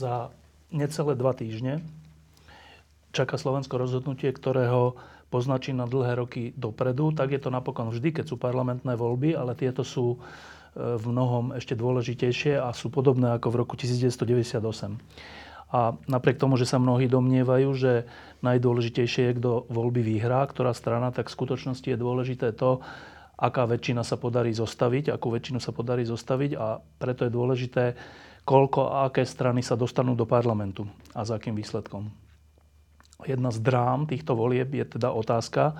Za necelé dva týždne čaká Slovensko rozhodnutie, ktorého poznačí na dlhé roky dopredu. Tak je to napokon vždy, keď sú parlamentné voľby, ale tieto sú e, v mnohom ešte dôležitejšie a sú podobné ako v roku 1998. A napriek tomu, že sa mnohí domnievajú, že najdôležitejšie je, kto voľby vyhrá, ktorá strana, tak v skutočnosti je dôležité to, aká väčšina sa podarí zostaviť, akú väčšinu sa podarí zostaviť a preto je dôležité, koľko a aké strany sa dostanú do parlamentu a za akým výsledkom. Jedna z drám týchto volieb je teda otázka,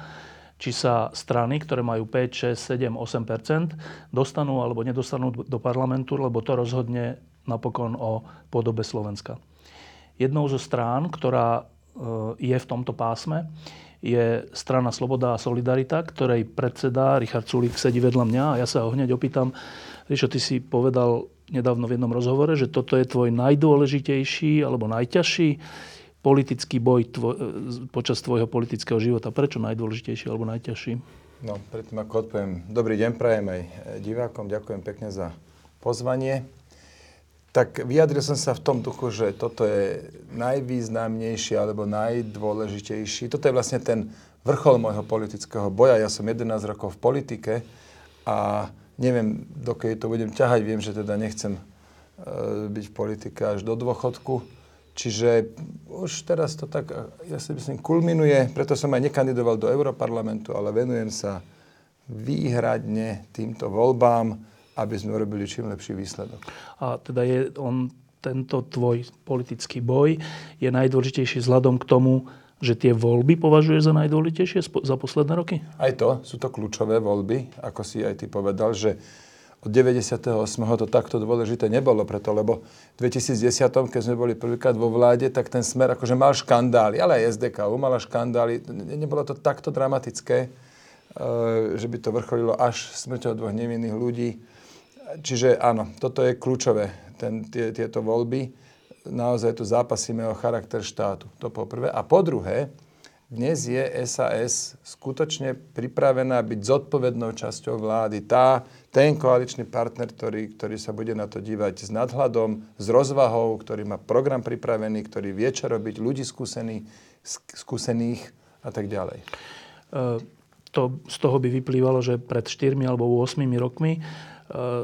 či sa strany, ktoré majú 5, 6, 7, 8% dostanú alebo nedostanú do parlamentu, lebo to rozhodne napokon o podobe Slovenska. Jednou zo strán, ktorá e, je v tomto pásme, je strana Sloboda a Solidarita, ktorej predseda Richard Sulík sedí vedľa mňa a ja sa ho hneď opýtam, Ríšo, ty si povedal nedávno v jednom rozhovore, že toto je tvoj najdôležitejší alebo najťažší politický boj tvoj, počas tvojho politického života. Prečo najdôležitejší alebo najťažší? No, predtým ako odpoviem, dobrý deň prajem aj divákom, ďakujem pekne za pozvanie. Tak vyjadril som sa v tom duchu, že toto je najvýznamnejší alebo najdôležitejší. Toto je vlastne ten vrchol môjho politického boja. Ja som 11 rokov v politike a Neviem, dokedy to budem ťahať, viem, že teda nechcem e, byť v politike až do dôchodku. Čiže už teraz to tak, ja si myslím, kulminuje, preto som aj nekandidoval do Európarlamentu, ale venujem sa výhradne týmto voľbám, aby sme urobili čím lepší výsledok. A teda je on, tento tvoj politický boj je najdôležitejší vzhľadom k tomu, že tie voľby považuje za najdôležitejšie za posledné roky? Aj to, sú to kľúčové voľby, ako si aj ty povedal, že od 98. to takto dôležité nebolo preto, lebo v 2010, keď sme boli prvýkrát vo vláde, tak ten smer akože mal škandály, ale aj SDK mala škandály. Nebolo to takto dramatické, eh, že by to vrcholilo až smrťou dvoch nevinných ľudí. Čiže áno, toto je kľúčové, ten, tie, tieto voľby naozaj tu zápasíme o charakter štátu. To po prvé. A po druhé, dnes je SAS skutočne pripravená byť zodpovednou časťou vlády. Tá, ten koaličný partner, ktorý, ktorý sa bude na to dívať s nadhľadom, s rozvahou, ktorý má program pripravený, ktorý vie čo robiť, ľudí skúsených, skúsených a tak ďalej. E, to, z toho by vyplývalo, že pred 4 alebo 8 rokmi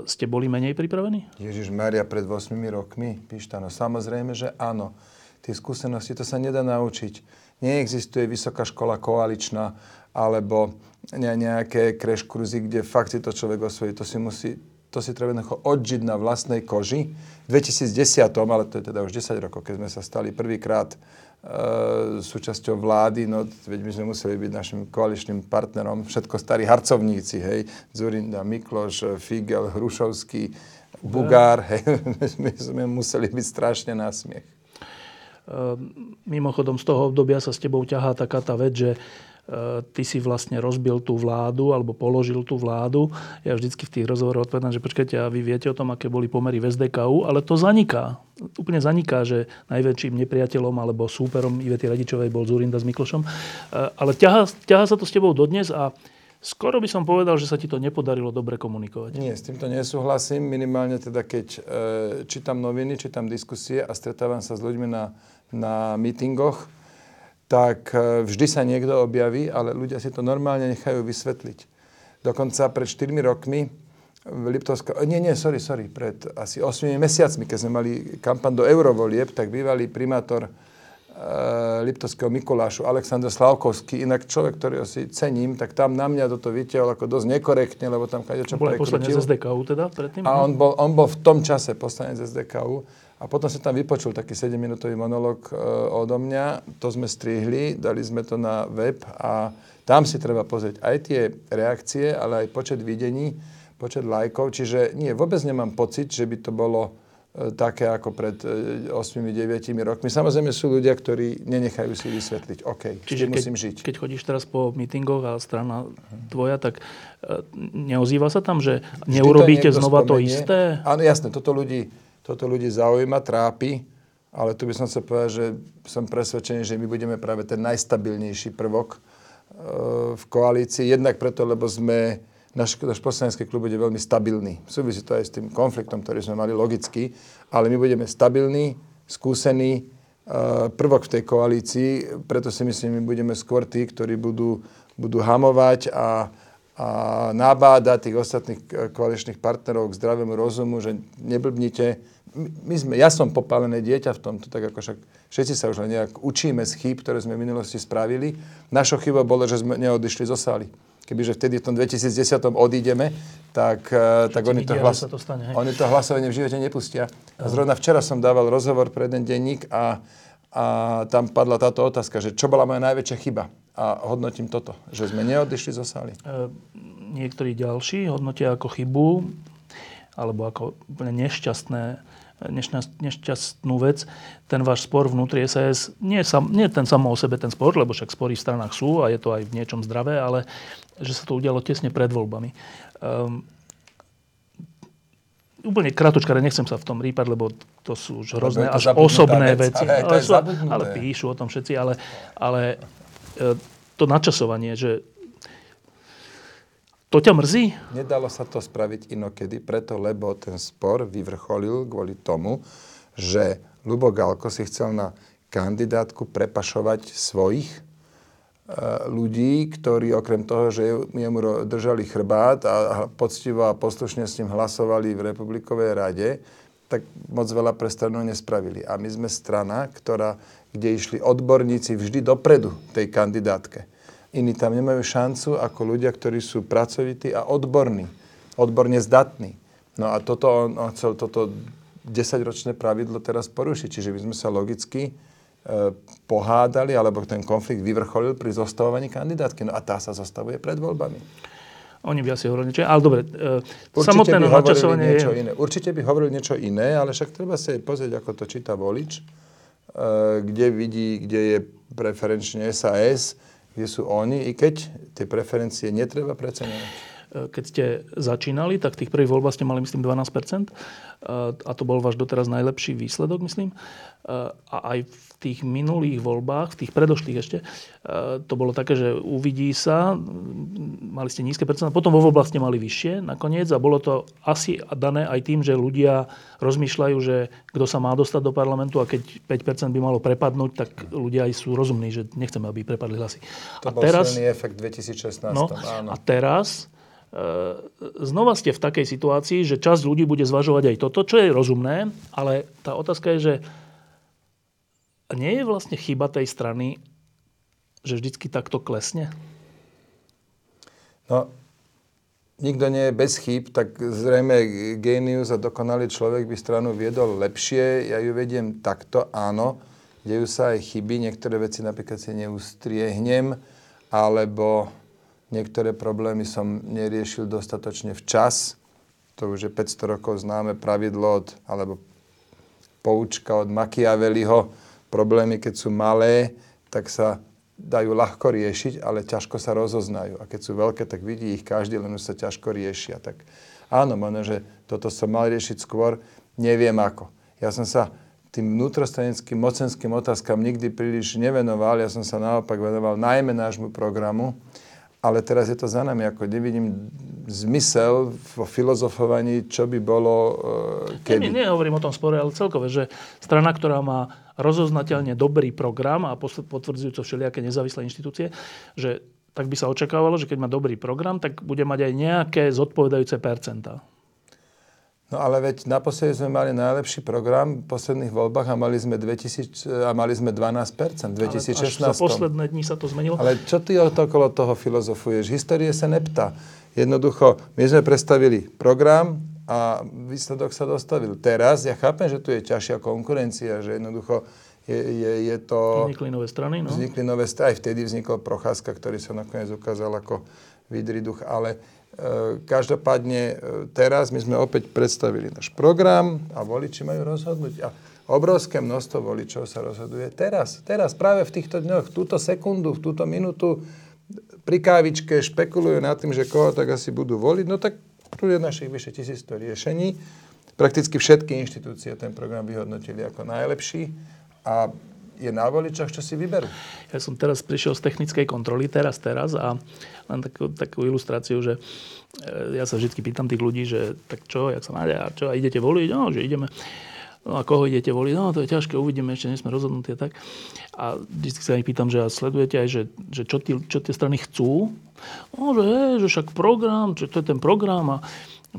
ste boli menej pripravení? Ježiš Maria, pred 8 rokmi, no samozrejme, že áno. Tie skúsenosti, to sa nedá naučiť. Neexistuje vysoká škola koaličná, alebo nejaké crash kde fakt si to človek osvojí. To si musí, to si treba odžiť na vlastnej koži. V 2010, ale to je teda už 10 rokov, keď sme sa stali prvýkrát súčasťou vlády, no veď my sme museli byť našim koaličným partnerom, všetko starí harcovníci, hej, Zurinda, Mikloš, Figel, Hrušovský, Bugár, hej, my sme museli byť strašne na smiech. E, mimochodom, z toho obdobia sa s tebou ťahá taká tá vec, že ty si vlastne rozbil tú vládu alebo položil tú vládu. Ja vždycky v tých rozhovoroch odpovedám, že počkajte, a vy viete o tom, aké boli pomery v SDKU, ale to zaniká. Úplne zaniká, že najväčším nepriateľom alebo súperom Ivety Radičovej bol Zurinda s Miklošom. Eh, ale ťahá, ťahá sa to s tebou dodnes a Skoro by som povedal, že sa ti to nepodarilo dobre komunikovať. Nie, s týmto nesúhlasím. Minimálne teda, keď e, čítam noviny, čítam diskusie a stretávam sa s ľuďmi na, na mítingoch, tak e, vždy sa niekto objaví, ale ľudia si to normálne nechajú vysvetliť. Dokonca pred 4 rokmi v Liptovskom... Nie, nie, sorry, sorry. Pred asi 8 mesiacmi, keď sme mali kampan do eurovolieb, tak bývalý primátor e, Liptovského Mikulášu, Aleksandr Slavkovský, inak človek, ktorého si cením, tak tam na mňa toto vytiahol ako dosť nekorektne, lebo tam čo Bol poslanec SDKU teda predtým? A on bol, on bol v tom čase poslanec SDKU. A potom som tam vypočul taký 7-minútový monolog e, odo mňa. To sme strihli, dali sme to na web a tam si treba pozrieť aj tie reakcie, ale aj počet videní, počet lajkov, čiže nie, vôbec nemám pocit, že by to bolo e, také ako pred 8-9 rokmi. Samozrejme sú ľudia, ktorí nenechajú si vysvetliť. OK, Čiže keď, musím žiť. Keď chodíš teraz po mítingoch a strana tvoja, tak neozýva sa tam, že Vždy neurobíte to znova spomenie. to isté? Áno, jasné, toto ľudí, toto ľudí zaujíma, trápi, ale tu by som sa povedal, že som presvedčený, že my budeme práve ten najstabilnejší prvok v koalícii. Jednak preto, lebo sme, náš, náš poslanecký klub bude veľmi stabilný. Súvisí to aj s tým konfliktom, ktorý sme mali logicky, ale my budeme stabilní, skúsení, prvok v tej koalícii, preto si myslím, my budeme skôr tí, ktorí budú, budú hamovať a, a nabádať tých ostatných koaličných partnerov k zdravému rozumu, že neblbnite. My sme, ja som popálené dieťa v tomto, tak ako však Všetci sa už len nejak učíme z chýb, ktoré sme v minulosti spravili. Našou chybou bolo, že sme neodišli zo sály. Kebyže vtedy v tom 2010 odídeme, tak, eh, tak oni, to hlas... to stane, oni to hlasovanie v živote nepustia. A zrovna včera som dával rozhovor pre jeden denník a, a tam padla táto otázka, že čo bola moja najväčšia chyba. A hodnotím toto, že sme neodišli zo sály. E, niektorí ďalší hodnotia ako chybu alebo ako nešťastné nešťastnú vec, ten váš spor vnútri SAS, nie, sam, nie ten samo o sebe ten spor, lebo však spory v stranách sú a je to aj v niečom zdravé, ale že sa to udialo tesne pred voľbami. Um, úplne kratučka, nechcem sa v tom rýpať, lebo to sú už hrozné až osobné vec, veci. Ale, ale, sú, ale píšu o tom všetci, ale, ale e, to načasovanie, že to ťa mrzí? Nedalo sa to spraviť inokedy, preto lebo ten spor vyvrcholil kvôli tomu, že Lubo Galko si chcel na kandidátku prepašovať svojich e, ľudí, ktorí okrem toho, že jemu držali chrbát a poctivo a poslušne s ním hlasovali v Republikovej rade, tak moc veľa pre stranu nespravili. A my sme strana, ktorá, kde išli odborníci vždy dopredu tej kandidátke. Iní tam nemajú šancu ako ľudia, ktorí sú pracovití a odborní, odborne zdatní. No a toto on, on chcel toto 10-ročné pravidlo teraz porušiť. Čiže by sme sa logicky e, pohádali, alebo ten konflikt vyvrcholil pri zostavovaní kandidátky. No a tá sa zostavuje pred voľbami. Oni by asi hovorili niečo ale dobre, e, Určite samotné by načasovanie niečo je... iné. Určite by hovorili niečo iné, ale však treba sa pozrieť, ako to číta volič, e, kde vidí, kde je preferenčne SAS, kde sú oni, i keď tie preferencie netreba preceňovať? E, keď ste začínali, tak tých prvých voľbách ste mali, myslím, 12% a to bol váš doteraz najlepší výsledok, myslím. A aj tých minulých voľbách, v tých predošlých ešte, to bolo také, že uvidí sa, mali ste nízke percentá, potom vo voľbách ste mali vyššie nakoniec a bolo to asi dané aj tým, že ľudia rozmýšľajú, že kto sa má dostať do parlamentu a keď 5% by malo prepadnúť, tak ľudia aj sú rozumní, že nechceme, aby prepadli hlasy. To a bol teraz, efekt 2016. No, áno. A teraz E, znova ste v takej situácii, že časť ľudí bude zvažovať aj toto, čo je rozumné, ale tá otázka je, že nie je vlastne chyba tej strany, že vždycky takto klesne? No, nikto nie je bez chýb, tak zrejme génius a dokonalý človek by stranu viedol lepšie. Ja ju vediem takto, áno. Dejú sa aj chyby, niektoré veci napríklad si neustriehnem, alebo Niektoré problémy som neriešil dostatočne včas. To už je 500 rokov známe pravidlo od, alebo poučka od Machiavelliho. Problémy, keď sú malé, tak sa dajú ľahko riešiť, ale ťažko sa rozoznajú. A keď sú veľké, tak vidí ich každý, len sa ťažko riešia. Tak áno, možno, že toto som mal riešiť skôr, neviem ako. Ja som sa tým vnútrostranickým mocenským otázkam nikdy príliš nevenoval. Ja som sa naopak venoval najmä nášmu programu, ale teraz je to za nami, ako nevidím zmysel vo filozofovaní, čo by bolo kedy. Nie, nie, nehovorím o tom spore, ale celkové, že strana, ktorá má rozoznateľne dobrý program a potvrdzujú to všelijaké nezávislé inštitúcie, že tak by sa očakávalo, že keď má dobrý program, tak bude mať aj nejaké zodpovedajúce percentá. No ale veď naposledy sme mali najlepší program v posledných voľbách a mali sme, 2000, a mali sme 12% v 2016. Ale až za posledné dni sa to zmenilo. Ale čo ty okolo toho filozofuješ? Histórie sa neptá. Jednoducho, my sme predstavili program a výsledok sa dostavil. Teraz, ja chápem, že tu je ťažšia konkurencia, že jednoducho je, je, je to... Vznikli nové strany, no. Vznikli nové strany. Aj vtedy vznikol Procházka, ktorý sa nakoniec ukázal ako vidrý duch. Ale každopádne e, teraz my sme opäť predstavili náš program a voliči majú rozhodnúť. A obrovské množstvo voličov sa rozhoduje teraz. Teraz, práve v týchto dňoch, v túto sekundu, v túto minútu pri kávičke špekulujú nad tým, že koho tak asi budú voliť. No tak tu je našich vyše 1100 riešení. Prakticky všetky inštitúcie ten program vyhodnotili ako najlepší a je na voličoch, čo si vyberú. Ja som teraz prišiel z technickej kontroly, teraz, teraz a len takú, takú ilustráciu, že e, ja sa vždy pýtam tých ľudí, že tak čo, jak sa máte a čo, a idete voliť? No, že ideme. No a koho idete voliť? No, to je ťažké, uvidíme, ešte nie sme rozhodnutí a tak. A vždy sa ich pýtam, že a sledujete aj, že, že čo, tí, čo tie strany chcú? No, že, hej, že však program, že to je ten program a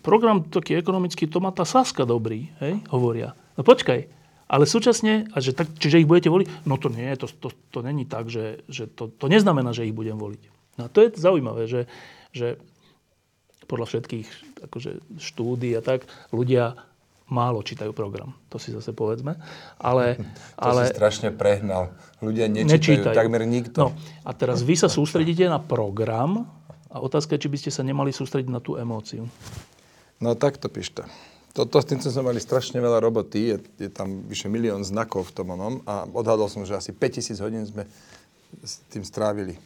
program taký ekonomický, to má tá Saska dobrý, hej, hovoria. No počkaj, ale súčasne, a že tak, čiže ich budete voliť? No to nie, to, to, to není tak, že, že to, to neznamená, že ich budem voliť. No a to je zaujímavé, že, že podľa všetkých akože, štúdí a tak, ľudia málo čítajú program. To si zase povedzme. Ale, to ale, si strašne prehnal. Ľudia nečítajú, nečítajú takmer nikto. No, a teraz vy sa sústredíte na program a otázka je, či by ste sa nemali sústrediť na tú emóciu. No tak to píšte toto, tým sme mali strašne veľa roboty, je, je tam vyše milión znakov v tom onom a odhadol som, že asi 5000 hodín sme s tým strávili.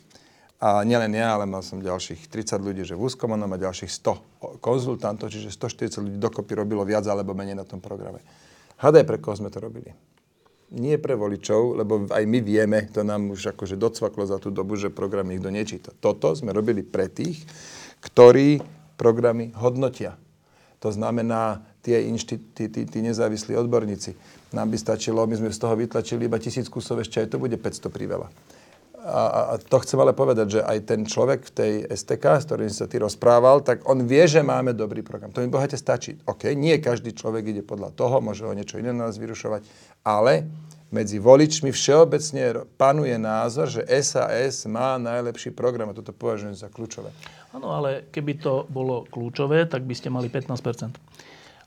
A nielen ja, ale mal som ďalších 30 ľudí, že v úzkom onom a ďalších 100 konzultantov, čiže 140 ľudí dokopy robilo viac alebo menej na tom programe. Hadaj, pre koho sme to robili. Nie pre voličov, lebo aj my vieme, to nám už akože docvaklo za tú dobu, že program nikto nečíta. Toto sme robili pre tých, ktorí programy hodnotia. To znamená, tie, inšti, tí, tí, tí nezávislí odborníci. Nám by stačilo, my sme z toho vytlačili iba tisíc kusov, ešte aj to bude 500 priveľa. A, a to chcem ale povedať, že aj ten človek v tej STK, s ktorým sa ty rozprával, tak on vie, že máme dobrý program. To mi bohate stačí. OK, nie každý človek ide podľa toho, môže ho niečo iné na nás vyrušovať, ale medzi voličmi všeobecne panuje názor, že SAS má najlepší program a toto považujem za kľúčové. Áno, ale keby to bolo kľúčové, tak by ste mali 15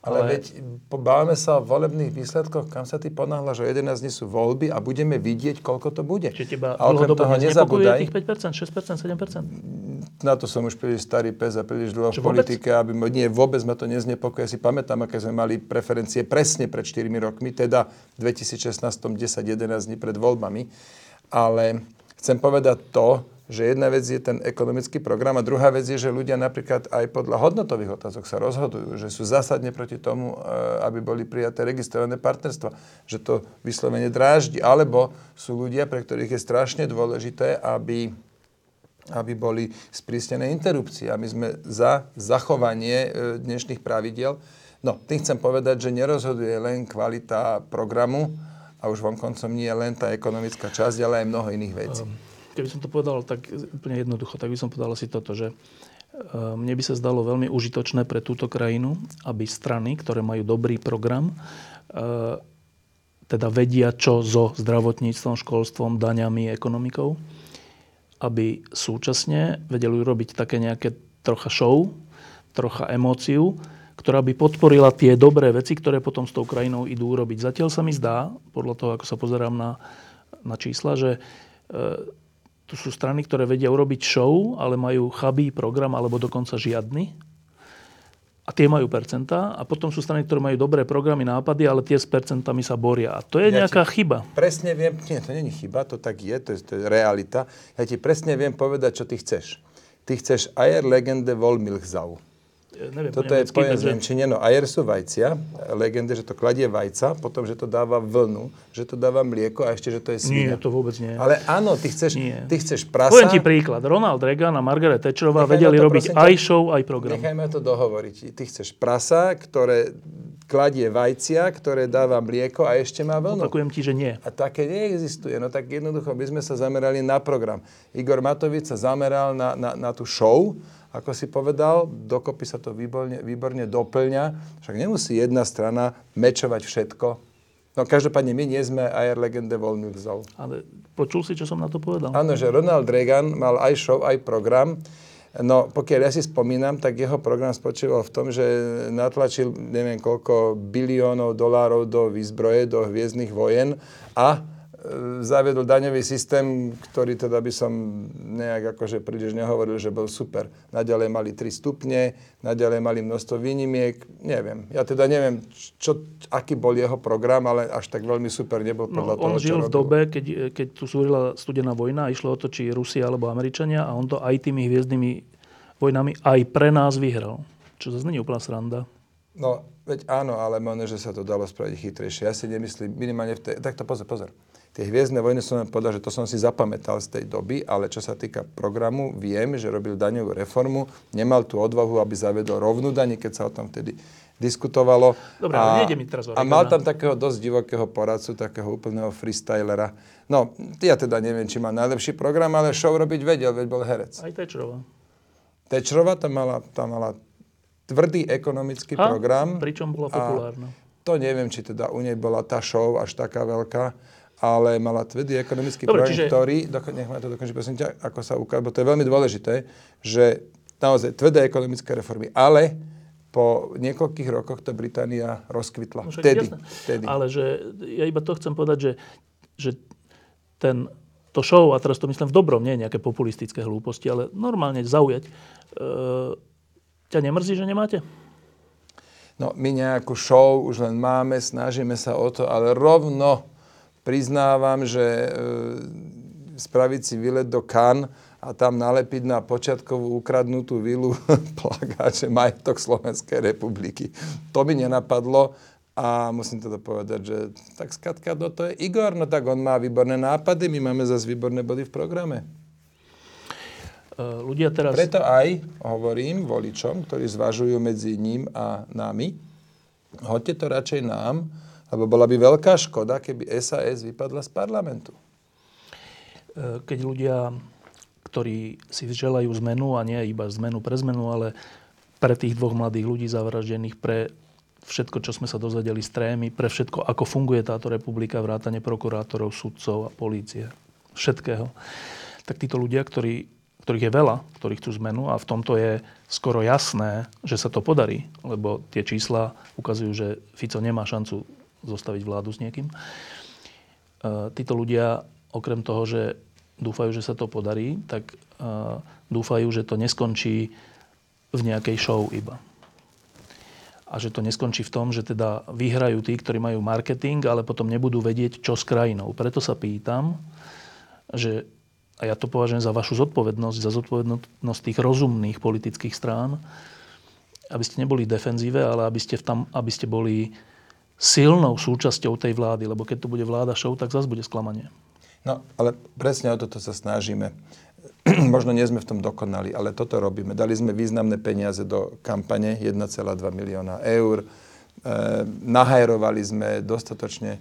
ale, ale veď bávame sa o volebných výsledkoch, kam sa ty ponáhľaš, že 11 dní sú voľby a budeme vidieť, koľko to bude. Čiže teba a okrem toho nezabúdaj. tých 5%, 6%, 7%? Na to som už príliš starý pes a príliš dlho v politike, aby nie, vôbec ma to neznepokojuje. Si pamätám, aké sme mali preferencie presne pred 4 rokmi, teda v 2016 10-11 dní pred voľbami. Ale chcem povedať to, že jedna vec je ten ekonomický program a druhá vec je, že ľudia napríklad aj podľa hodnotových otázok sa rozhodujú, že sú zásadne proti tomu, e, aby boli prijaté registrované partnerstva, že to vyslovene dráždi, alebo sú ľudia, pre ktorých je strašne dôležité, aby aby boli sprísnené interrupcie. My sme za zachovanie e, dnešných pravidiel. No, tým chcem povedať, že nerozhoduje len kvalita programu a už vonkoncom nie len tá ekonomická časť, ale aj mnoho iných vecí. Keby som to povedal tak úplne jednoducho, tak by som povedal asi toto, že e, mne by sa zdalo veľmi užitočné pre túto krajinu, aby strany, ktoré majú dobrý program, e, teda vedia, čo so zdravotníctvom, školstvom, daňami, ekonomikou, aby súčasne vedeli urobiť také nejaké trocha show, trocha emóciu, ktorá by podporila tie dobré veci, ktoré potom s tou krajinou idú urobiť. Zatiaľ sa mi zdá, podľa toho, ako sa pozerám na, na čísla, že e, tu sú strany, ktoré vedia urobiť show, ale majú chabý program alebo dokonca žiadny. A tie majú percentá. A potom sú strany, ktoré majú dobré programy, nápady, ale tie s percentami sa boria. A to je ja nejaká chyba. Presne viem, nie, to není chyba, to tak je, to je, to je realita. Ja ti presne viem povedať, čo ty chceš. Ty chceš Ayer Legende Volmilchzau neviem Toto je pojem z Nemčine. No ajer sú vajcia, legende, že to kladie vajca, potom, že to dáva vlnu, že to dáva mlieko a ešte, že to je svinia. Nie, to vôbec nie. Ale áno, ty chceš, nie. ty chceš prasa. Poviem ti príklad. Ronald Reagan a Margaret Thatcherová vedeli robiť aj show, aj program. Nechajme to dohovoriť. Ty chceš prasa, ktoré kladie vajcia, ktoré dáva mlieko a ešte má vlnu. Opakujem ti, že nie. A také neexistuje. No tak jednoducho by sme sa zamerali na program. Igor Matovič sa zameral na, na, na tú show, ako si povedal, dokopy sa to výborne, výborne doplňa. Však nemusí jedna strana mečovať všetko. No každopádne my nie sme aj legende voľných zol. Ale počul si, čo som na to povedal? Áno, že Ronald Reagan mal aj show, aj program. No, pokiaľ ja si spomínam, tak jeho program spočíval v tom, že natlačil neviem koľko biliónov dolárov do výzbroje, do hviezdnych vojen a zaviedol daňový systém, ktorý teda by som nejak akože príliš nehovoril, že bol super. Naďalej mali 3 stupne, naďalej mali množstvo výnimiek, neviem. Ja teda neviem, čo, aký bol jeho program, ale až tak veľmi super nebol podľa no, toho, on žil v dobe, keď, keď tu súrila studená vojna išlo o to, či Rusia alebo Američania a on to aj tými hviezdnymi vojnami aj pre nás vyhral. Čo zase není úplná sranda. No, veď áno, ale možno, že sa to dalo spraviť chytrejšie. Ja si nemyslím, minimálne v tej... Takto pozor, pozor. Tie hviezdne vojny som povedal, že to som si zapamätal z tej doby, ale čo sa týka programu, viem, že robil daňovú reformu, nemal tú odvahu, aby zavedol rovnú daň, keď sa o tom vtedy diskutovalo. Dobre, nejde mi teraz A mal tam takého dosť divokého poradcu, takého úplného freestylera. No, ja teda neviem, či má najlepší program, ale show robiť vedel, veď bol herec. Aj Tečrová. Tečrova tam mala, tam mala tvrdý ekonomický A? program. Pričom bola populárna. To neviem, či teda u nej bola tá show až taká veľká, ale mala tvrdý ekonomický Dobre, program, čiže- ktorý, doko, nech ma to dokončí, prosím ťa, ako sa ukáže, bo to je veľmi dôležité, že naozaj tvrdé ekonomické reformy, ale po niekoľkých rokoch to Británia rozkvitla. No však vtedy, jasné. vtedy. Ale že ja iba to chcem povedať, že, že ten, to show, a teraz to myslím v dobrom, nie nejaké populistické hlúposti, ale normálne zaujať. E, ťa nemrzí, že nemáte? No, my nejakú show už len máme, snažíme sa o to, ale rovno priznávam, že e, spraviť si výlet do Cannes a tam nalepiť na počiatkovú ukradnutú vilu plagát, že majetok Slovenskej republiky. To mi nenapadlo a musím teda povedať, že tak skratka, no to je Igor, no tak on má výborné nápady, my máme zase výborné body v programe. E, ľudia teraz... Preto aj hovorím voličom, ktorí zvažujú medzi ním a nami, hoďte to radšej nám, lebo bola by veľká škoda, keby SAS vypadla z parlamentu. E, keď ľudia, ktorí si želajú zmenu, a nie iba zmenu pre zmenu, ale pre tých dvoch mladých ľudí zavraždených, pre všetko, čo sme sa dozvedeli z trémy, pre všetko, ako funguje táto republika, vrátane prokurátorov, sudcov a polície, všetkého, tak títo ľudia, ktorí, ktorých je veľa, ktorí chcú zmenu a v tomto je skoro jasné, že sa to podarí, lebo tie čísla ukazujú, že Fico nemá šancu zostaviť vládu s niekým. E, títo ľudia, okrem toho, že dúfajú, že sa to podarí, tak uh, dúfajú, že to neskončí v nejakej show iba. A že to neskončí v tom, že teda vyhrajú tí, ktorí majú marketing, ale potom nebudú vedieť, čo s krajinou. Preto sa pýtam, že, a ja to považujem za vašu zodpovednosť, za zodpovednosť tých rozumných politických strán, aby ste neboli defenzíve, ale aby ste, tam, aby ste boli silnou súčasťou tej vlády, lebo keď to bude vláda show, tak zase bude sklamanie. No, ale presne o toto sa snažíme. Možno nie sme v tom dokonali, ale toto robíme. Dali sme významné peniaze do kampane, 1,2 milióna eur. E, nahajrovali sme dostatočne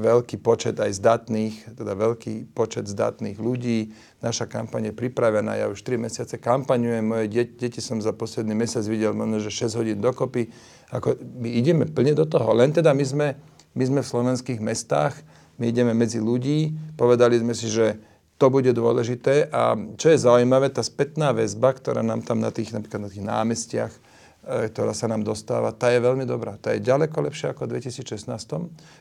veľký počet aj zdatných, teda veľký počet zdatných ľudí. Naša kampaň je pripravená, ja už 3 mesiace kampaňujem, moje de- deti som za posledný mesiac videl možno, že 6 hodín dokopy. Ako, my ideme plne do toho, len teda my sme, my sme v slovenských mestách, my ideme medzi ľudí, povedali sme si, že to bude dôležité. A čo je zaujímavé, tá spätná väzba, ktorá nám tam na tých, napríklad na tých námestiach, ktorá sa nám dostáva, tá je veľmi dobrá. Tá je ďaleko lepšia ako v 2016.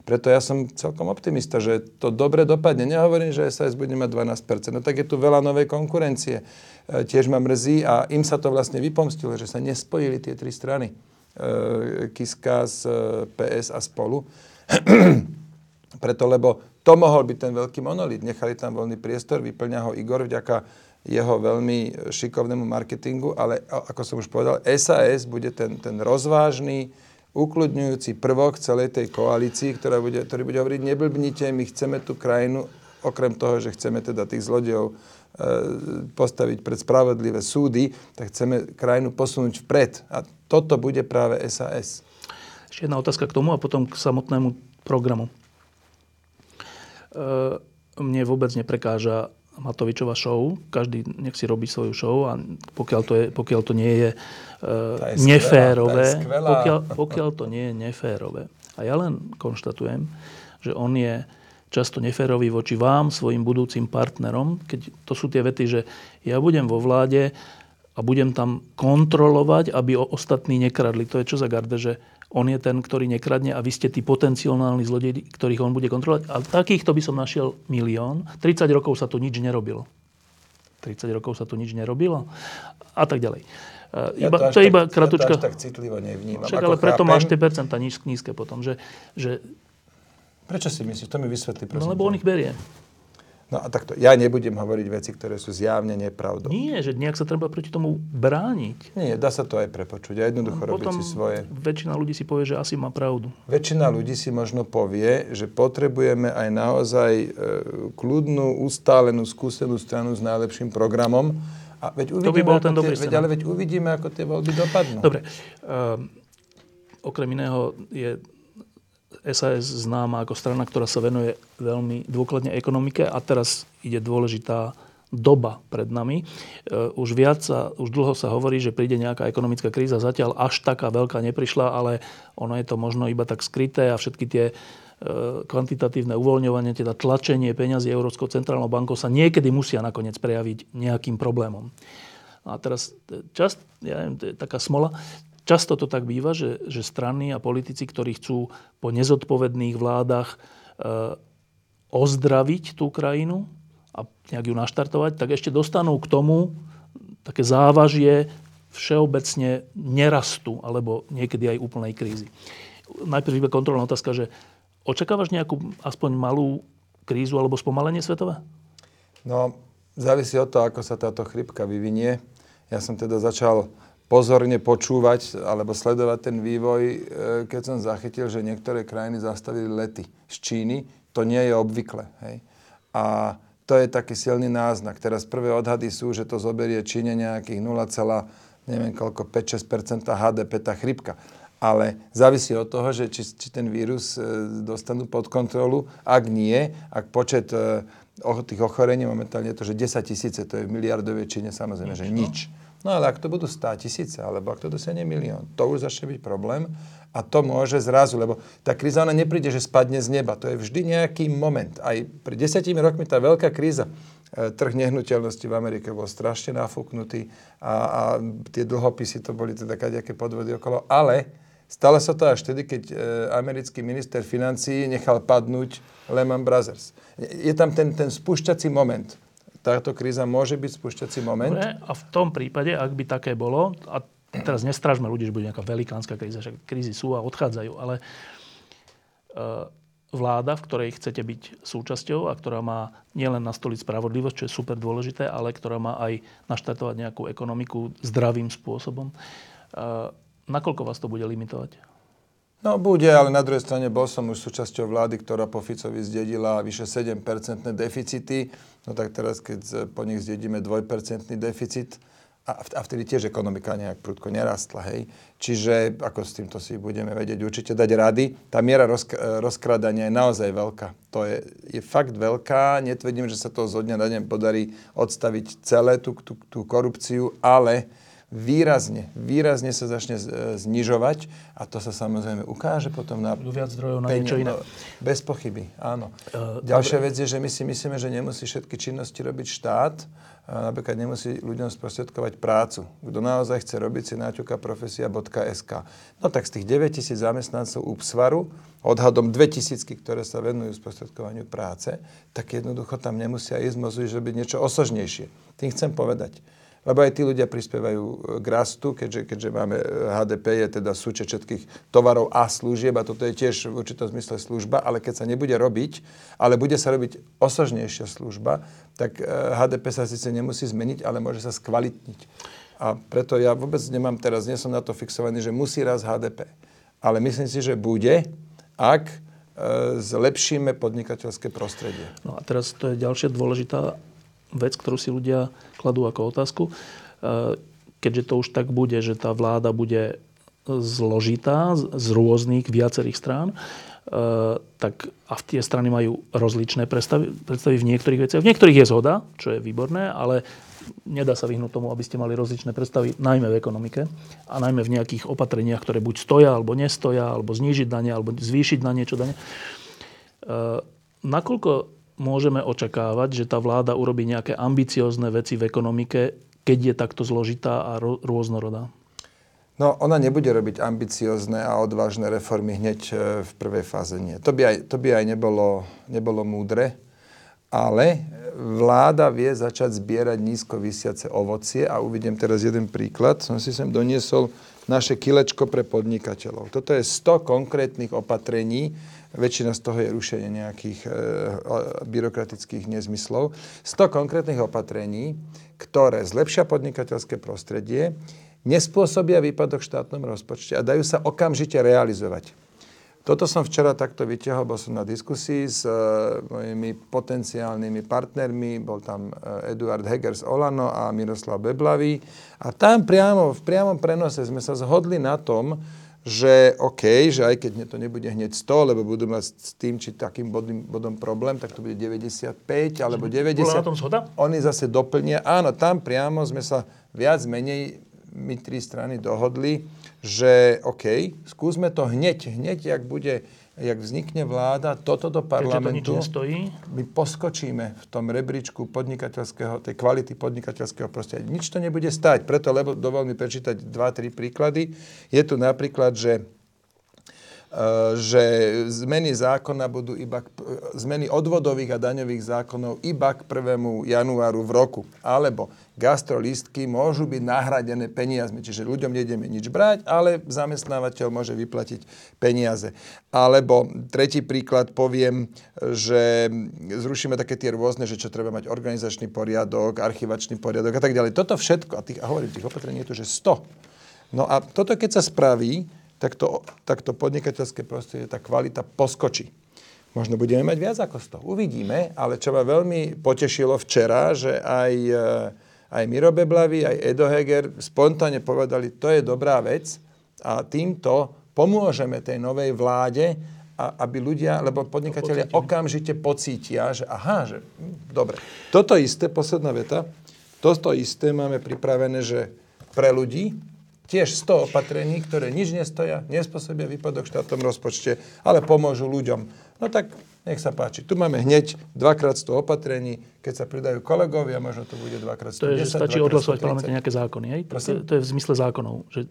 Preto ja som celkom optimista, že to dobre dopadne. Nehovorím, že SAS bude mať 12%. No tak je tu veľa novej konkurencie. E, tiež ma mrzí a im sa to vlastne vypomstilo, že sa nespojili tie tri strany. E, Kiska z PS a spolu. Preto, lebo to mohol byť ten veľký monolit. Nechali tam voľný priestor, vyplňa ho Igor vďaka jeho veľmi šikovnému marketingu, ale ako som už povedal, SAS bude ten, ten rozvážny, ukludňujúci prvok celej tej koalícii, ktorá bude, ktorý bude hovoriť, neblbnite, my chceme tú krajinu, okrem toho, že chceme teda tých zlodejov e, postaviť pred spravodlivé súdy, tak chceme krajinu posunúť vpred. A toto bude práve SAS. Ešte jedna otázka k tomu a potom k samotnému programu. E, mne vôbec neprekáža Matovičová show. Každý nech si robí svoju show a pokiaľ to, je, pokiaľ to nie je, uh, je neférové, skvelá, pokiaľ, pokiaľ to nie je neférové. A ja len konštatujem, že on je často neférový voči vám, svojim budúcim partnerom, keď to sú tie vety, že ja budem vo vláde a budem tam kontrolovať, aby o ostatní nekradli. To je čo za garde, že on je ten, ktorý nekradne a vy ste tí potenciálni zlodeji, ktorých on bude kontrolovať. A takýchto by som našiel milión. 30 rokov sa tu nič nerobilo. 30 rokov sa tu nič nerobilo a tak ďalej. Ja iba, to, to je iba kratučka. Ja to tak citlivo nevnímam. Však, ale preto chápem. máš tie percentá nízke potom. Že, že... Prečo si myslíš? To mi vysvetlí, prosím. No lebo on ich berie. No a takto, ja nebudem hovoriť veci, ktoré sú zjavne nepravdou. Nie, že nejak sa treba proti tomu brániť. Nie, dá sa to aj prepočuť a jednoducho no, robiť si svoje. väčšina ľudí si povie, že asi má pravdu. Väčšina ľudí si možno povie, že potrebujeme aj naozaj e, kľudnú, ustálenú, skúsenú stranu s najlepším programom. A veď uvidíme, to by bol ten dobrý tie, veď, Ale veď uvidíme, ako tie voľby dopadnú. Dobre. Um, okrem iného je SAS známa ako strana, ktorá sa venuje veľmi dôkladne ekonomike a teraz ide dôležitá doba pred nami. E, už viac sa, už dlho sa hovorí, že príde nejaká ekonomická kríza. Zatiaľ až taká veľká neprišla, ale ono je to možno iba tak skryté a všetky tie e, kvantitatívne uvoľňovanie, teda tlačenie peňazí Európskou centrálnou bankou sa niekedy musia nakoniec prejaviť nejakým problémom. A teraz e, čas, ja neviem, taká smola, Často to tak býva, že, že strany a politici, ktorí chcú po nezodpovedných vládach e, ozdraviť tú krajinu a nejak ju naštartovať, tak ešte dostanú k tomu také závažie všeobecne nerastu alebo niekedy aj úplnej krízy. Najprv iba kontrolná otázka, že očakávaš nejakú aspoň malú krízu alebo spomalenie svetové? No, závisí od toho, ako sa táto chrypka vyvinie. Ja som teda začal pozorne počúvať alebo sledovať ten vývoj, e, keď som zachytil, že niektoré krajiny zastavili lety z Číny. To nie je obvykle. Hej. A to je taký silný náznak. Teraz prvé odhady sú, že to zoberie Číne nejakých 0, neviem koľko, 5-6 HDP tá chrypka. Ale závisí od toho, že či, či ten vírus e, dostanú pod kontrolu. Ak nie, ak počet e, tých ochorení momentálne je to, že 10 tisíce, to je v miliardovej Číne, samozrejme, nič, že nič. No? No ale ak to budú 100 tisíce, alebo ak to dosiahne milión, to už začne byť problém a to môže zrazu, lebo tá kríza ona nepríde, že spadne z neba. To je vždy nejaký moment. Aj pred desiatimi rokmi tá veľká kríza, e, trh nehnuteľnosti v Amerike bol strašne nafúknutý a, a tie dlhopisy to boli teda kadejaké podvody okolo, ale stalo sa to až vtedy, keď e, americký minister financí nechal padnúť Lehman Brothers. Je tam ten, ten spúšťací moment táto kríza môže byť spúšťací moment. Dobre, a v tom prípade, ak by také bolo, a teraz nestražme ľudí, že bude nejaká velikánska kríza, že krízy sú a odchádzajú, ale e, vláda, v ktorej chcete byť súčasťou a ktorá má nielen nastoliť spravodlivosť, čo je super dôležité, ale ktorá má aj naštartovať nejakú ekonomiku zdravým spôsobom. E, nakoľko vás to bude limitovať? No bude, ale na druhej strane bol som už súčasťou vlády, ktorá po Ficovi zdedila vyše 7% deficity. No tak teraz, keď po nich zdedíme 2% deficit, a vtedy tiež ekonomika nejak prudko nerastla, hej. Čiže ako s týmto si budeme vedieť určite dať rady. Tá miera rozk- rozkradania je naozaj veľká. To je, je fakt veľká. Netvrdím, že sa to zo dňa na deň podarí odstaviť celé tú, tú, tú korupciu, ale výrazne, výrazne sa začne znižovať a to sa samozrejme ukáže potom na viac zdrojov na niečo iné. No, bez pochyby, áno. Uh, Ďalšia dobre. vec je, že my si myslíme, že nemusí všetky činnosti robiť štát, napríklad nemusí ľuďom sprostredkovať prácu. Kto naozaj chce robiť si náťuka profesia.sk. No tak z tých 9 tisíc zamestnancov úpsvaru, odhadom 2 tisícky, ktoré sa venujú sprostredkovaniu práce, tak jednoducho tam nemusia ísť, môžu robiť niečo osožnejšie. Tým chcem povedať, lebo aj tí ľudia prispievajú e, k rastu, keďže, keďže máme e, HDP, je teda súčet všetkých tovarov a služieb a toto je tiež v určitom zmysle služba, ale keď sa nebude robiť, ale bude sa robiť osožnejšia služba, tak HDP e, sa síce nemusí zmeniť, ale môže sa skvalitniť. A preto ja vôbec nemám teraz, nie som na to fixovaný, že musí raz HDP. Ale myslím si, že bude, ak zlepšíme podnikateľské prostredie. No a teraz to je ďalšia dôležitá vec, ktorú si ľudia kladú ako otázku. E, keďže to už tak bude, že tá vláda bude zložitá z rôznych viacerých strán, e, tak a tie strany majú rozličné predstavy, predstavy v niektorých veciach. V niektorých je zhoda, čo je výborné, ale nedá sa vyhnúť tomu, aby ste mali rozličné predstavy, najmä v ekonomike a najmä v nejakých opatreniach, ktoré buď stoja, alebo nestoja, alebo znížiť dane, alebo zvýšiť na niečo dane. E, nakoľko môžeme očakávať, že tá vláda urobí nejaké ambiciozne veci v ekonomike, keď je takto zložitá a ro- rôznorodá? No, ona nebude robiť ambiciozne a odvážne reformy hneď e, v prvej fáze. Nie. To by aj, to by aj nebolo, nebolo múdre, ale vláda vie začať zbierať nízko vysiace ovocie a uvidím teraz jeden príklad. Som si sem doniesol naše kilečko pre podnikateľov. Toto je 100 konkrétnych opatrení, väčšina z toho je rušenie nejakých e, byrokratických nezmyslov. 100 konkrétnych opatrení, ktoré zlepšia podnikateľské prostredie, nespôsobia výpadok v štátnom rozpočte a dajú sa okamžite realizovať. Toto som včera takto vyťahol, bol som na diskusii s uh, mojimi potenciálnymi partnermi, bol tam uh, Eduard Heger z Olano a Miroslav Beblavý a tam priamo, v priamom prenose sme sa zhodli na tom, že OK, že aj keď to nebude hneď 100, lebo budú mať s tým či takým bodom, bodom problém, tak to bude 95 alebo 90. Bola na tom zhoda? Oni zase doplnia. Áno, tam priamo sme sa viac menej my tri strany dohodli, že OK, skúsme to hneď, hneď, jak bude jak vznikne vláda, toto do parlamentu, to my poskočíme v tom rebríčku podnikateľského, tej kvality podnikateľského prostredia. Nič to nebude stať, preto, lebo dovol mi prečítať dva, tri príklady. Je tu napríklad, že že zmeny zákona budú iba, k, zmeny odvodových a daňových zákonov iba k 1. januáru v roku. Alebo gastrolistky môžu byť nahradené peniazmi. Čiže ľuďom nejdeme nič brať, ale zamestnávateľ môže vyplatiť peniaze. Alebo tretí príklad poviem, že zrušíme také tie rôzne, že čo treba mať organizačný poriadok, archivačný poriadok a tak ďalej. Toto všetko, a tých, a hovorím, tých opatrení je tu, že 100. No a toto keď sa spraví, tak to, tak to podnikateľské prostredie, tá kvalita poskočí. Možno budeme mať viac ako 100. Uvidíme, ale čo ma veľmi potešilo včera, že aj, eh, aj Miro Beblavy, aj Edo Heger spontánne povedali, to je dobrá vec a týmto pomôžeme tej novej vláde, a, aby ľudia, lebo podnikatelia okamžite pocítia, že aha, že hm, dobre. Toto isté, posledná veta, toto isté máme pripravené, že pre ľudí, tiež 100 opatrení, ktoré nič nestoja, nespôsobia výpadok v štátnom rozpočte, ale pomôžu ľuďom. No tak nech sa páči. Tu máme hneď dvakrát 100 opatrení, keď sa pridajú kolegovia, možno to bude dvakrát 110. To je, že stačí odhlasovať v parlamente nejaké zákony, hej? To, to je v zmysle zákonov. Že...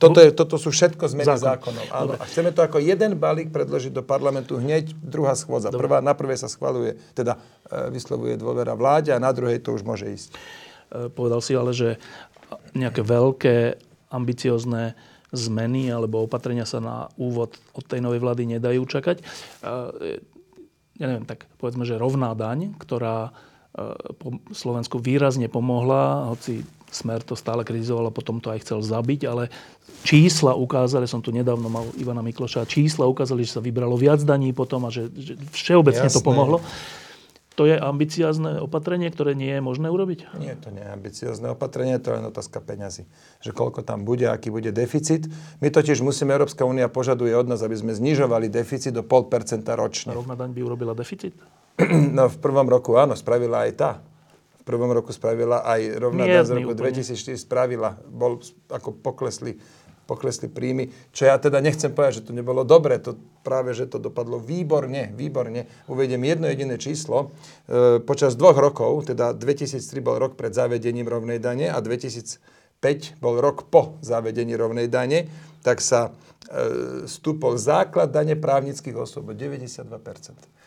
Toto, je, toto sú všetko zmeny Zákon. zákonov. Áno. A chceme to ako jeden balík predložiť do parlamentu hneď druhá schôdza. Prvá, na prvej sa schvaluje, teda e, vyslovuje dôvera vláde a na druhej to už môže ísť. E, povedal si ale, že nejaké veľké, ambiciozne zmeny alebo opatrenia sa na úvod od tej novej vlády nedajú čakať. Ja neviem, tak povedzme, že rovná daň, ktorá po Slovensku výrazne pomohla, hoci Smer to stále kritizoval a potom to aj chcel zabiť, ale čísla ukázali, som tu nedávno mal Ivana Mikloša, čísla ukázali, že sa vybralo viac daní potom a že, že všeobecne Jasné. to pomohlo. To je ambiciozne opatrenie, ktoré nie je možné urobiť? Nie, to nie je ambiciozne opatrenie, to je len otázka peňazí. Že koľko tam bude, aký bude deficit. My totiž musíme, Európska únia požaduje od nás, aby sme znižovali deficit do 0,5% ročne. Rovná daň by urobila deficit? No v prvom roku áno, spravila aj tá. V prvom roku spravila aj rovná daň z roku úplne. 2004 spravila. Bol, ako poklesli poklesli príjmy, čo ja teda nechcem povedať, že to nebolo dobre, to práve, že to dopadlo výborne, výborne. Uvediem jedno jediné číslo. E, počas dvoch rokov, teda 2003 bol rok pred zavedením rovnej dane a 2005 bol rok po zavedení rovnej dane, tak sa e, stúpol základ dane právnických osôb o 92%.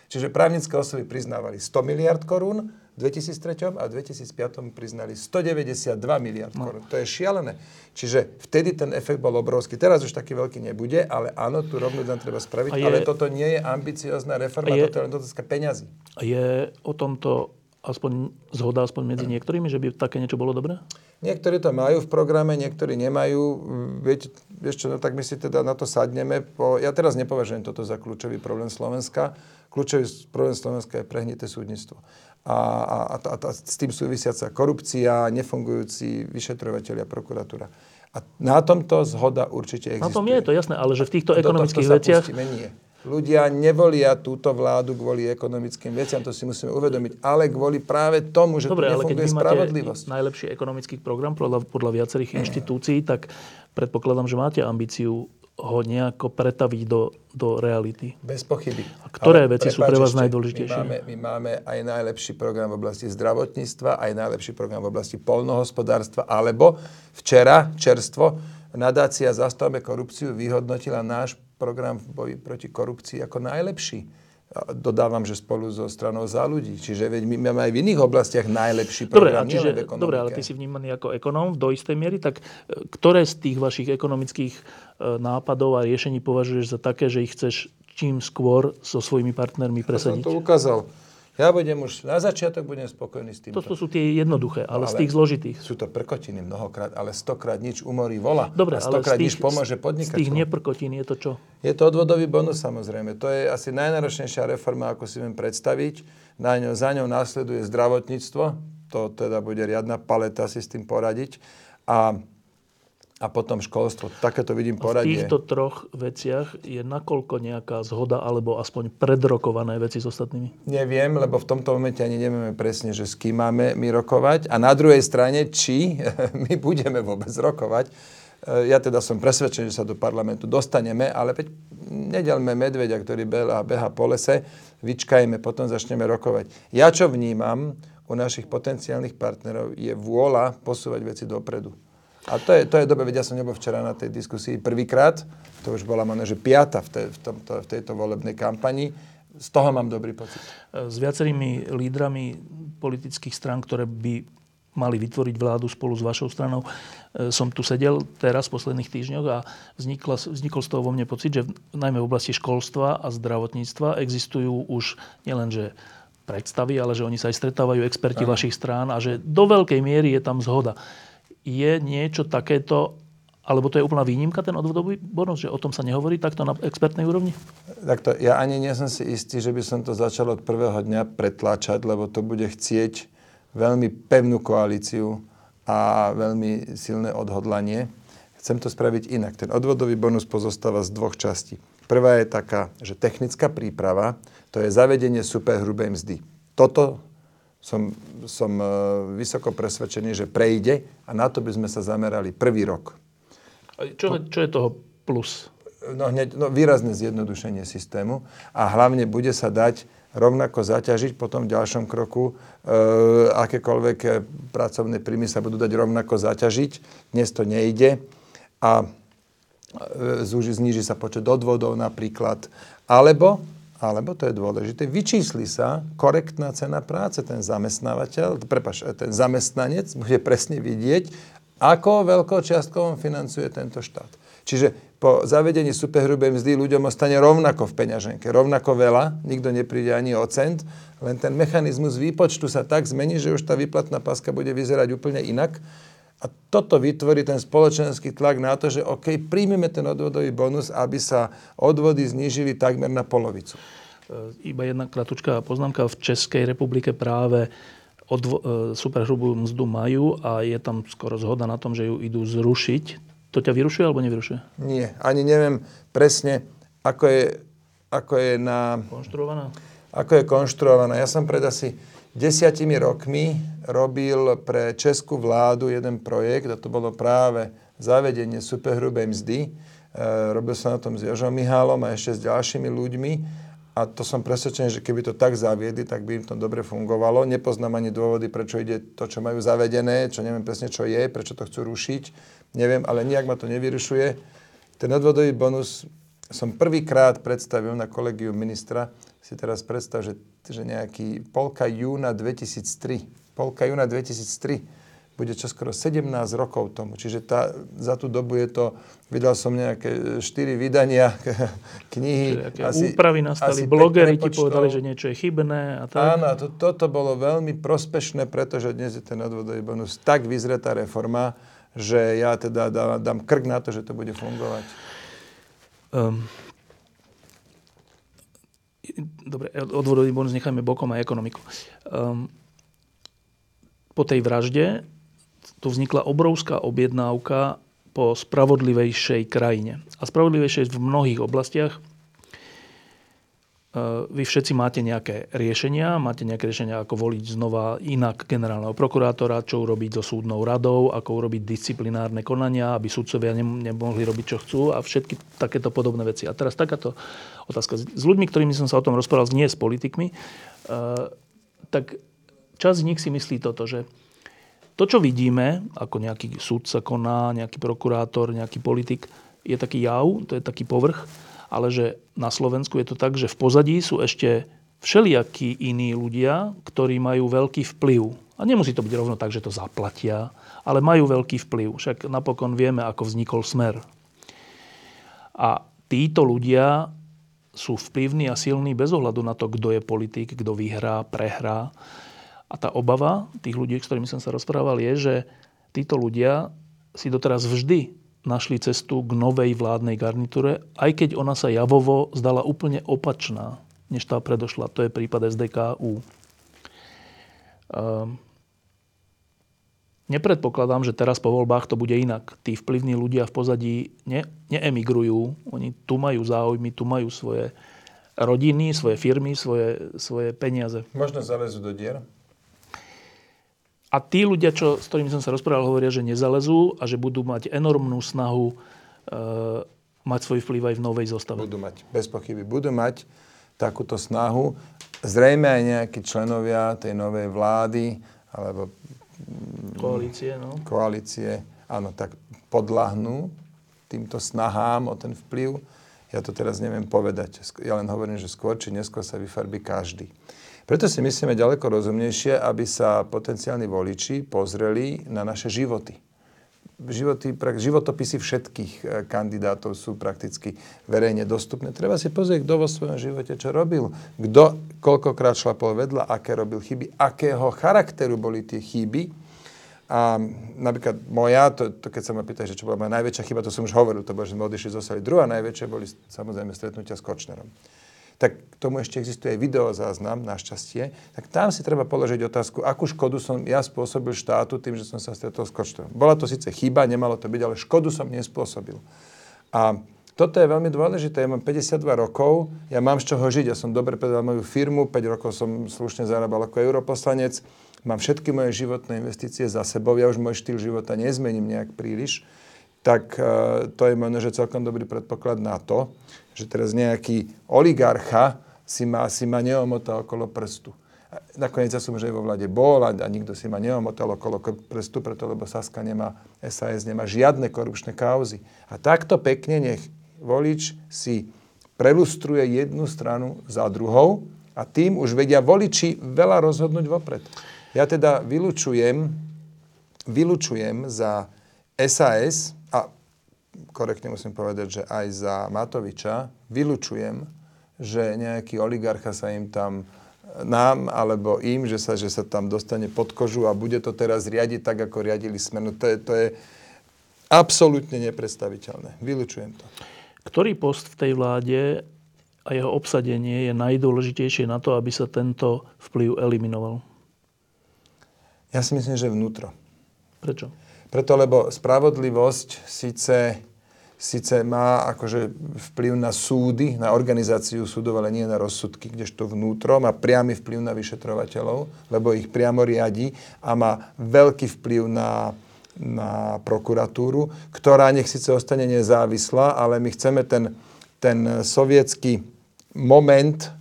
Čiže právnické osoby priznávali 100 miliard korún, v 2003 a v 2005 priznali 192 miliard no. korún. To je šialené. Čiže vtedy ten efekt bol obrovský. Teraz už taký veľký nebude, ale áno, tu rovnú daň treba spraviť, je, ale toto nie je ambiciozná reforma, je, toto je len otázka peňazí. Je o tomto aspoň zhoda aspoň medzi niektorými, že by také niečo bolo dobré? Niektorí to majú v programe, niektorí nemajú. Viete, čo, no tak my si teda na to sadneme. Po, ja teraz nepovažujem toto za kľúčový problém Slovenska. Kľúčový problém Slovenska je prehnité súdnictvo a, a, a, a s tým súvisiaca korupcia, nefungujúci vyšetrovateľia, prokuratúra. A na tomto zhoda určite existuje. Na tom je to jasné, ale že v týchto ekonomických veciach... Nie. Ľudia nevolia túto vládu kvôli ekonomickým veciam, to si musíme uvedomiť, ale kvôli práve tomu, že Dobre, tu nefunguje ale spravodlivosť. najlepší ekonomický program podľa, podľa viacerých inštitúcií, tak predpokladám, že máte ambíciu ho nejako pretaviť do, do reality. Bez pochyby. A ktoré Ale veci sú pre vás ešte, najdôležitejšie? My máme, my máme aj najlepší program v oblasti zdravotníctva, aj najlepší program v oblasti polnohospodárstva, alebo včera, čerstvo, nadácia Zastavme korupciu vyhodnotila náš program v boji proti korupcii ako najlepší dodávam, že spolu so stranou za ľudí. Čiže veď my máme aj v iných oblastiach najlepší program, dobre, čiže, dobre, ale ty si vnímaný ako ekonóm do istej miery, tak e, ktoré z tých vašich ekonomických e, nápadov a riešení považuješ za také, že ich chceš čím skôr so svojimi partnermi presadiť? Ja som to ukázal. Ja budem už, na začiatok budem spokojný s tým. To sú tie jednoduché, ale, ale z tých zložitých. Sú to prkotiny mnohokrát, ale stokrát nič umorí vola. Dobre, a stokrát nič pomôže podnikateľom. Z tých neprkotín je to čo? Je to odvodový bonus samozrejme. To je asi najnáročnejšia reforma, ako si viem predstaviť. Na ňo, za ňou následuje zdravotníctvo. To teda bude riadna paleta si s tým poradiť. A a potom školstvo. Takéto vidím poradie. v týchto troch veciach je nakoľko nejaká zhoda alebo aspoň predrokované veci s ostatnými? Neviem, lebo v tomto momente ani nevieme presne, že s kým máme my rokovať. A na druhej strane, či my budeme vôbec rokovať. E, ja teda som presvedčený, že sa do parlamentu dostaneme, ale veď nedelme medveďa, ktorý beha, beha po lese, vyčkajme, potom začneme rokovať. Ja čo vnímam u našich potenciálnych partnerov je vôľa posúvať veci dopredu. A to je, to je dobre, vedia, ja som nebol včera na tej diskusii prvýkrát, to už bola možno, že piata v, te, v, tomto, v tejto volebnej kampani. Z toho mám dobrý pocit. S viacerými lídrami politických strán, ktoré by mali vytvoriť vládu spolu s vašou stranou. E, som tu sedel teraz v posledných týždňoch a vznikla, vznikol z toho vo mne pocit, že najmä v oblasti školstva a zdravotníctva existujú už nielenže predstavy, ale že oni sa aj stretávajú experti Aha. vašich strán a že do veľkej miery je tam zhoda je niečo takéto, alebo to je úplná výnimka, ten odvodový bonus, že o tom sa nehovorí takto na expertnej úrovni? Takto, ja ani nie som si istý, že by som to začal od prvého dňa pretláčať, lebo to bude chcieť veľmi pevnú koalíciu a veľmi silné odhodlanie. Chcem to spraviť inak. Ten odvodový bonus pozostáva z dvoch častí. Prvá je taká, že technická príprava, to je zavedenie superhrubej mzdy. Toto som, som e, vysoko presvedčený, že prejde a na to by sme sa zamerali prvý rok. Čo, čo je toho plus? No, hneď, no, výrazné zjednodušenie systému a hlavne bude sa dať rovnako zaťažiť potom v ďalšom kroku, e, akékoľvek pracovné príjmy sa budú dať rovnako zaťažiť. Dnes to nejde a e, zníži sa počet odvodov napríklad. Alebo alebo, to je dôležité, vyčísli sa korektná cena práce. Ten zamestnávateľ, prepač, ten zamestnanec bude presne vidieť, ako veľkou čiastkou financuje tento štát. Čiže po zavedení superhrubej mzdy ľuďom ostane rovnako v peňaženke, rovnako veľa, nikto nepríde ani o cent, len ten mechanizmus výpočtu sa tak zmení, že už tá výplatná páska bude vyzerať úplne inak a toto vytvorí ten spoločenský tlak na to, že OK, príjmeme ten odvodový bonus, aby sa odvody znížili takmer na polovicu. E, iba jedna kratučká poznámka. V Českej republike práve odvo- e, superhrubú mzdu majú a je tam skoro zhoda na tom, že ju idú zrušiť. To ťa vyrušuje alebo nevyrušuje? Nie, ani neviem presne, ako je, ako je na... Konštruovaná? Ako je konštruovaná. Ja som pred asi desiatimi rokmi robil pre českú vládu jeden projekt a to bolo práve zavedenie superhrubej mzdy. E, robil som na tom s Jožom Mihálom a ešte s ďalšími ľuďmi a to som presvedčený, že keby to tak zaviedli, tak by im to dobre fungovalo. Nepoznám ani dôvody, prečo ide to, čo majú zavedené, čo neviem presne, čo je, prečo to chcú rušiť. Neviem, ale nijak ma to nevyrušuje. Ten odvodový bonus som prvýkrát predstavil na kolegiu ministra. Si teraz predstav, že že nejaký polka júna 2003. Polka júna 2003 bude čoskoro 17 rokov tomu. Čiže tá, za tú dobu je to, vydal som nejaké 4 vydania knihy. Asi, úpravy nastali, asi blogeri ti povedali, že niečo je chybné a tak. Áno, to, toto bolo veľmi prospešné, pretože dnes je ten odvodový bonus tak vyzretá reforma, že ja teda dám, dám krk na to, že to bude fungovať. Um, dobre, odvodový bonus nechajme bokom aj ekonomiku. Um, po tej vražde tu vznikla obrovská objednávka po spravodlivejšej krajine. A spravodlivejšej v mnohých oblastiach. Vy všetci máte nejaké riešenia, máte nejaké riešenia, ako voliť znova inak generálneho prokurátora, čo urobiť so súdnou radou, ako urobiť disciplinárne konania, aby sudcovia nemohli robiť, čo chcú a všetky takéto podobné veci. A teraz takáto otázka. S ľuďmi, ktorými som sa o tom rozprával, nie s politikmi, tak časť z nich si myslí toto, že to, čo vidíme, ako nejaký súdca koná, nejaký prokurátor, nejaký politik, je taký jav, to je taký povrch, ale že na Slovensku je to tak, že v pozadí sú ešte všelijakí iní ľudia, ktorí majú veľký vplyv. A nemusí to byť rovno tak, že to zaplatia, ale majú veľký vplyv. Však napokon vieme, ako vznikol smer. A títo ľudia sú vplyvní a silní bez ohľadu na to, kto je politik, kto vyhrá, prehrá. A tá obava tých ľudí, s ktorými som sa rozprával, je, že títo ľudia si doteraz vždy našli cestu k novej vládnej garnitúre, aj keď ona sa javovo zdala úplne opačná, než tá predošla. To je prípad SDKU. Ehm, nepredpokladám, že teraz po voľbách to bude inak. Tí vplyvní ľudia v pozadí ne, neemigrujú. Oni tu majú záujmy, tu majú svoje rodiny, svoje firmy, svoje, svoje peniaze. Možno zalezú do dier. A tí ľudia, čo, s ktorými som sa rozprával, hovoria, že nezalezú a že budú mať enormnú snahu e, mať svoj vplyv aj v novej zostave. Budú mať, bez pochyby, budú mať takúto snahu. Zrejme aj nejakí členovia tej novej vlády alebo mm, koalície, no. koalície áno, tak podlahnú týmto snahám o ten vplyv. Ja to teraz neviem povedať. Ja len hovorím, že skôr či neskôr sa vyfarbí každý. Preto si myslíme ďaleko rozumnejšie, aby sa potenciálni voliči pozreli na naše životy. Životy, životopisy všetkých e, kandidátov sú prakticky verejne dostupné. Treba si pozrieť, kto vo svojom živote čo robil, kto koľkokrát šlapol vedľa, aké robil chyby, akého charakteru boli tie chyby. A napríklad moja, to, to keď sa ma pýta, že čo bola moja najväčšia chyba, to som už hovoril, to bolo, že sme odišli zo Druhá najväčšia boli samozrejme stretnutia s Kočnerom tak k tomu ešte existuje aj videozáznam, našťastie, tak tam si treba položiť otázku, akú škodu som ja spôsobil štátu tým, že som sa stretol s Kočnerom. Bola to síce chyba, nemalo to byť, ale škodu som nespôsobil. A toto je veľmi dôležité. Ja mám 52 rokov, ja mám z čoho žiť, ja som dobre predal moju firmu, 5 rokov som slušne zarábal ako europoslanec, mám všetky moje životné investície za sebou, ja už môj štýl života nezmením nejak príliš, tak uh, to je možno, že celkom dobrý predpoklad na to, že teraz nejaký oligarcha si ma, si ma neomotal okolo prstu. Nakoniec ja som už aj vo vlade bol a, a nikto si ma neomotal okolo prstu, preto lebo Saska nemá, SAS nemá žiadne korupčné kauzy. A takto pekne nech volič si prelustruje jednu stranu za druhou a tým už vedia voliči veľa rozhodnúť vopred. Ja teda vylučujem, vylučujem za SAS korektne musím povedať, že aj za Matoviča vylučujem, že nejaký oligarcha sa im tam nám alebo im, že sa, že sa tam dostane pod kožu a bude to teraz riadiť tak, ako riadili Smenu. To je, to je absolútne nepredstaviteľné. Vylučujem to. Ktorý post v tej vláde a jeho obsadenie je najdôležitejšie na to, aby sa tento vplyv eliminoval? Ja si myslím, že vnútro. Prečo? Preto, lebo spravodlivosť síce, síce má akože vplyv na súdy, na organizáciu súdov, ale nie na rozsudky, kdežto vnútro má priamy vplyv na vyšetrovateľov, lebo ich priamo riadi a má veľký vplyv na, na prokuratúru, ktorá nech síce ostane nezávislá, ale my chceme ten, ten sovietský moment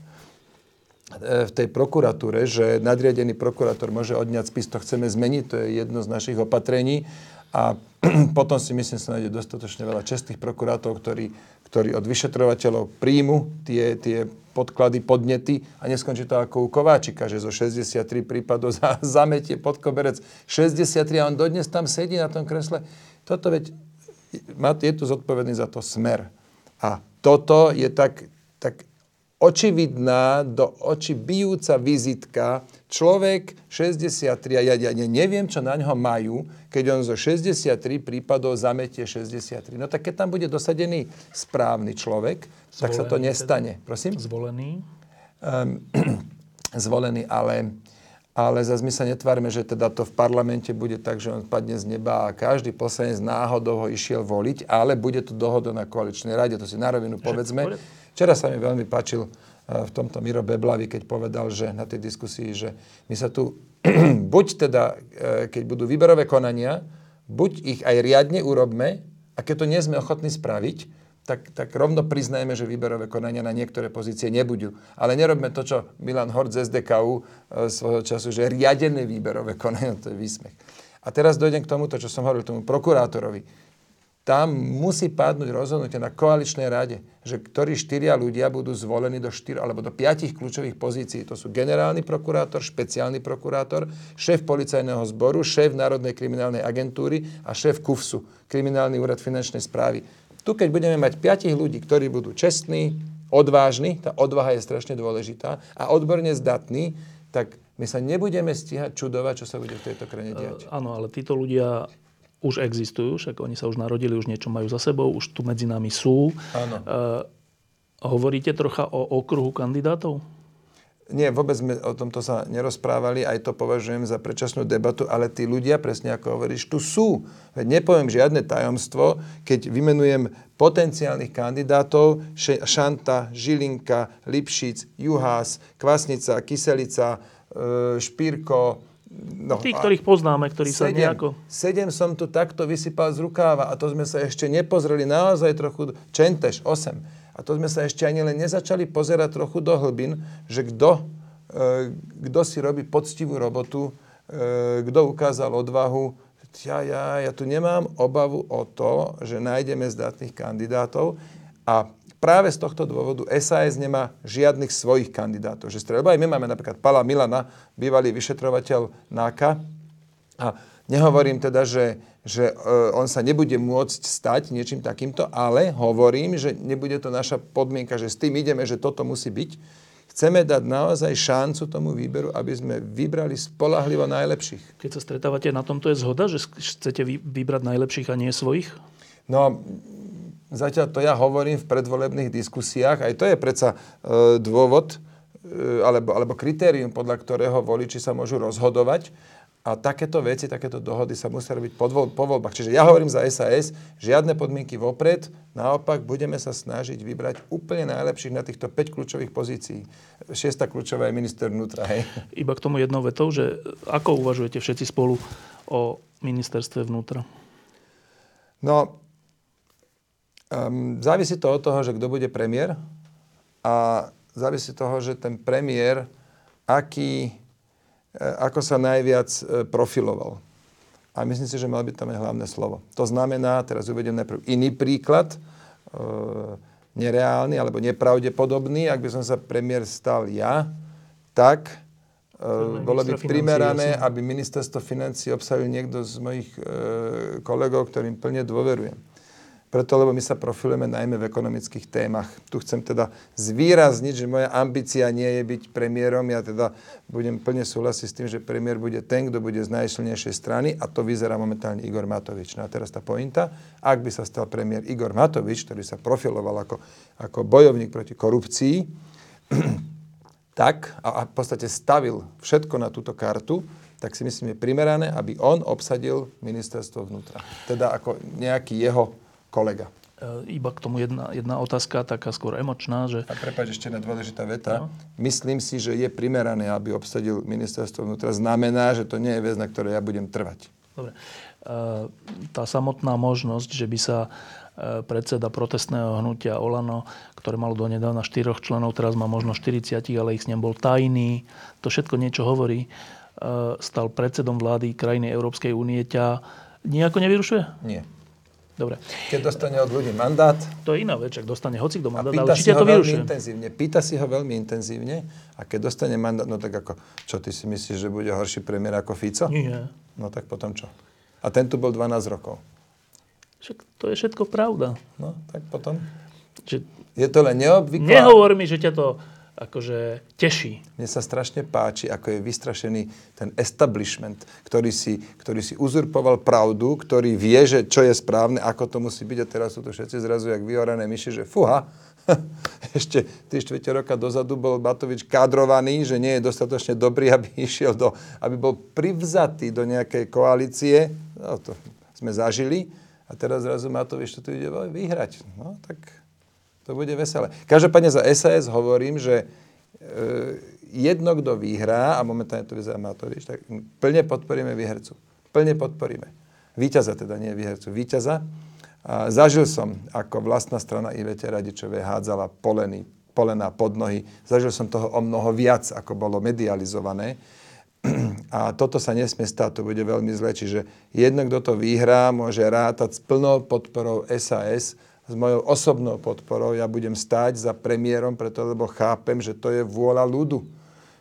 v tej prokuratúre, že nadriadený prokurátor môže odňať spis, to chceme zmeniť, to je jedno z našich opatrení. A potom si myslím, sa nájde dostatočne veľa čestných prokurátorov, ktorí, ktorí od vyšetrovateľov príjmu tie, tie podklady, podnety a neskončí to ako u Kováčika, že zo 63 prípadov za, zametie pod koberec 63 a on dodnes tam sedí na tom kresle. Toto veď, je tu zodpovedný za to smer. A toto je tak, tak očividná, do oči bijúca vizitka. Človek 63, a ja, ja neviem, čo na ňo majú, keď on zo 63 prípadov zametie 63. No tak keď tam bude dosadený správny človek, zvolený tak sa to nestane. Teda. Prosím? Zvolený? Um, zvolený, ale, ale zase my sa netvárme, že teda to v parlamente bude tak, že on padne z neba a každý poslanec náhodou ho išiel voliť, ale bude to dohoda na koaličnej rade, to si na rovinu povedzme. Včera sa mi veľmi páčil v tomto Miro Beblavi, keď povedal, že na tej diskusii, že my sa tu, buď teda, keď budú výberové konania, buď ich aj riadne urobme, a keď to nie sme ochotní spraviť, tak, tak rovno priznajme, že výberové konania na niektoré pozície nebudú. Ale nerobme to, čo Milan Hort z SDKU e, svojho času, že riadené výberové konania, to je výsmech. A teraz dojdem k tomuto, čo som hovoril, tomu prokurátorovi. Tam musí padnúť rozhodnutie na koaličnej rade, že ktorí štyria ľudia budú zvolení do štyr alebo do piatich kľúčových pozícií. To sú generálny prokurátor, špeciálny prokurátor, šéf policajného zboru, šéf Národnej kriminálnej agentúry a šéf KUFSu, Kriminálny úrad finančnej správy tu, keď budeme mať piatich ľudí, ktorí budú čestní, odvážni, tá odvaha je strašne dôležitá, a odborne zdatní, tak my sa nebudeme stíhať čudovať, čo sa bude v tejto krajine diať. Áno, ale títo ľudia už existujú, však oni sa už narodili, už niečo majú za sebou, už tu medzi nami sú. Áno. Uh, hovoríte trocha o okruhu kandidátov? Nie, vôbec sme o tomto sa nerozprávali, aj to považujem za predčasnú debatu, ale tí ľudia, presne ako hovoríš, tu sú. Veď nepoviem žiadne tajomstvo, keď vymenujem potenciálnych kandidátov, Šanta, Žilinka, Lipšic, Juhás, Kvasnica, Kyselica, e, Špírko, No, Tí, ktorých poznáme, ktorí sedem, sa nejako... Sedem som tu takto vysypal z rukáva a to sme sa ešte nepozreli naozaj trochu... Čenteš, 8 a to sme sa ešte ani len nezačali pozerať trochu do hlbin, že kto, e, kto si robí poctivú robotu, e, kto ukázal odvahu. Ja, ja, ja tu nemám obavu o to, že nájdeme zdatných kandidátov a práve z tohto dôvodu SAS nemá žiadnych svojich kandidátov. Že strelba aj my máme napríklad Pala Milana, bývalý vyšetrovateľ NAKA. A nehovorím teda, že že e, on sa nebude môcť stať niečím takýmto, ale hovorím, že nebude to naša podmienka, že s tým ideme, že toto musí byť. Chceme dať naozaj šancu tomu výberu, aby sme vybrali spolahlivo najlepších. Keď sa stretávate na tomto, je zhoda, že chcete vybrať najlepších a nie svojich? No, zatiaľ to ja hovorím v predvolebných diskusiách. Aj to je predsa e, dôvod, e, alebo, alebo kritérium, podľa ktorého voliči sa môžu rozhodovať. A takéto veci, takéto dohody sa musia robiť po, po voľbách. Čiže ja hovorím za SAS, žiadne podmienky vopred, naopak budeme sa snažiť vybrať úplne najlepších na týchto 5 kľúčových pozícií. Šiesta kľúčová je minister vnútra. Hej. Iba k tomu jednou vetou, že ako uvažujete všetci spolu o ministerstve vnútra? No, um, závisí to od toho, že kto bude premiér a závisí toho, že ten premiér, aký E, ako sa najviac e, profiloval. A myslím si, že mal by tam aj hlavné slovo. To znamená, teraz uvedem najprv iný príklad, e, nereálny alebo nepravdepodobný, ak by som sa premiér stal ja, tak e, bolo by primerané, aby ministerstvo financí obsahil niekto z mojich e, kolegov, ktorým plne dôverujem. Preto, lebo my sa profilujeme najmä v ekonomických témach. Tu chcem teda zvýrazniť, že moja ambícia nie je byť premiérom. Ja teda budem plne súhlasiť s tým, že premiér bude ten, kto bude z najsilnejšej strany a to vyzerá momentálne Igor Matovič. No a teraz tá pointa. Ak by sa stal premiér Igor Matovič, ktorý sa profiloval ako, ako bojovník proti korupcii, tak a, a v podstate stavil všetko na túto kartu, tak si myslím, je primerané, aby on obsadil ministerstvo vnútra. Teda ako nejaký jeho kolega. E, iba k tomu jedna, jedna otázka, taká skôr emočná. Že... A prepáč, ešte jedna dôležitá veta. No. Myslím si, že je primerané, aby obsadil ministerstvo vnútra. Znamená, že to nie je vec, na ktorej ja budem trvať. Dobre. E, tá samotná možnosť, že by sa e, predseda protestného hnutia Olano, ktoré malo donedávna štyroch členov, teraz má možno 40, ale ich s ním bol tajný, to všetko niečo hovorí, stal predsedom vlády krajiny Európskej únie, ťa nejako nevyrušuje? Nie. Dobre. Keď dostane od ľudí mandát. To je iná vec, ak dostane hoci kto mandát, ale určite to vyrušuje. intenzívne. Pýta si ho veľmi intenzívne a keď dostane mandát, no tak ako, čo ty si myslíš, že bude horší premiér ako Fico? Nie. No tak potom čo? A ten tu bol 12 rokov. Však to je všetko pravda. No, tak potom. Že... Je to len neobvyklé. Nehovor mi, že ťa to akože teší. Mne sa strašne páči, ako je vystrašený ten establishment, ktorý si, ktorý si uzurpoval pravdu, ktorý vie, že čo je správne, ako to musí byť a teraz sú to všetci zrazu jak vyorané myši, že fuha, ešte 3 čtvrte roka dozadu bol Matovič kádrovaný, že nie je dostatočne dobrý, aby išiel do, aby bol privzatý do nejakej koalície. No, to sme zažili. A teraz zrazu Matovič to tu ide vyhrať. No, tak To bude veselé. Každopádne za SAS hovorím, že e, jedno, kto vyhrá, a momentálne to vyzerá Matovič, tak plne podporíme výhercu. Plne podporíme. Výťaza teda, nie výhercu. Výťaza. A zažil som, ako vlastná strana Ivete Radičovej hádzala poleny, polená pod nohy. Zažil som toho o mnoho viac, ako bolo medializované. A toto sa nesmie stať, to bude veľmi zle. Čiže jedno, kto to vyhrá, môže rátať s plnou podporou SAS, s mojou osobnou podporou. Ja budem stáť za premiérom, preto lebo chápem, že to je vôľa ľudu.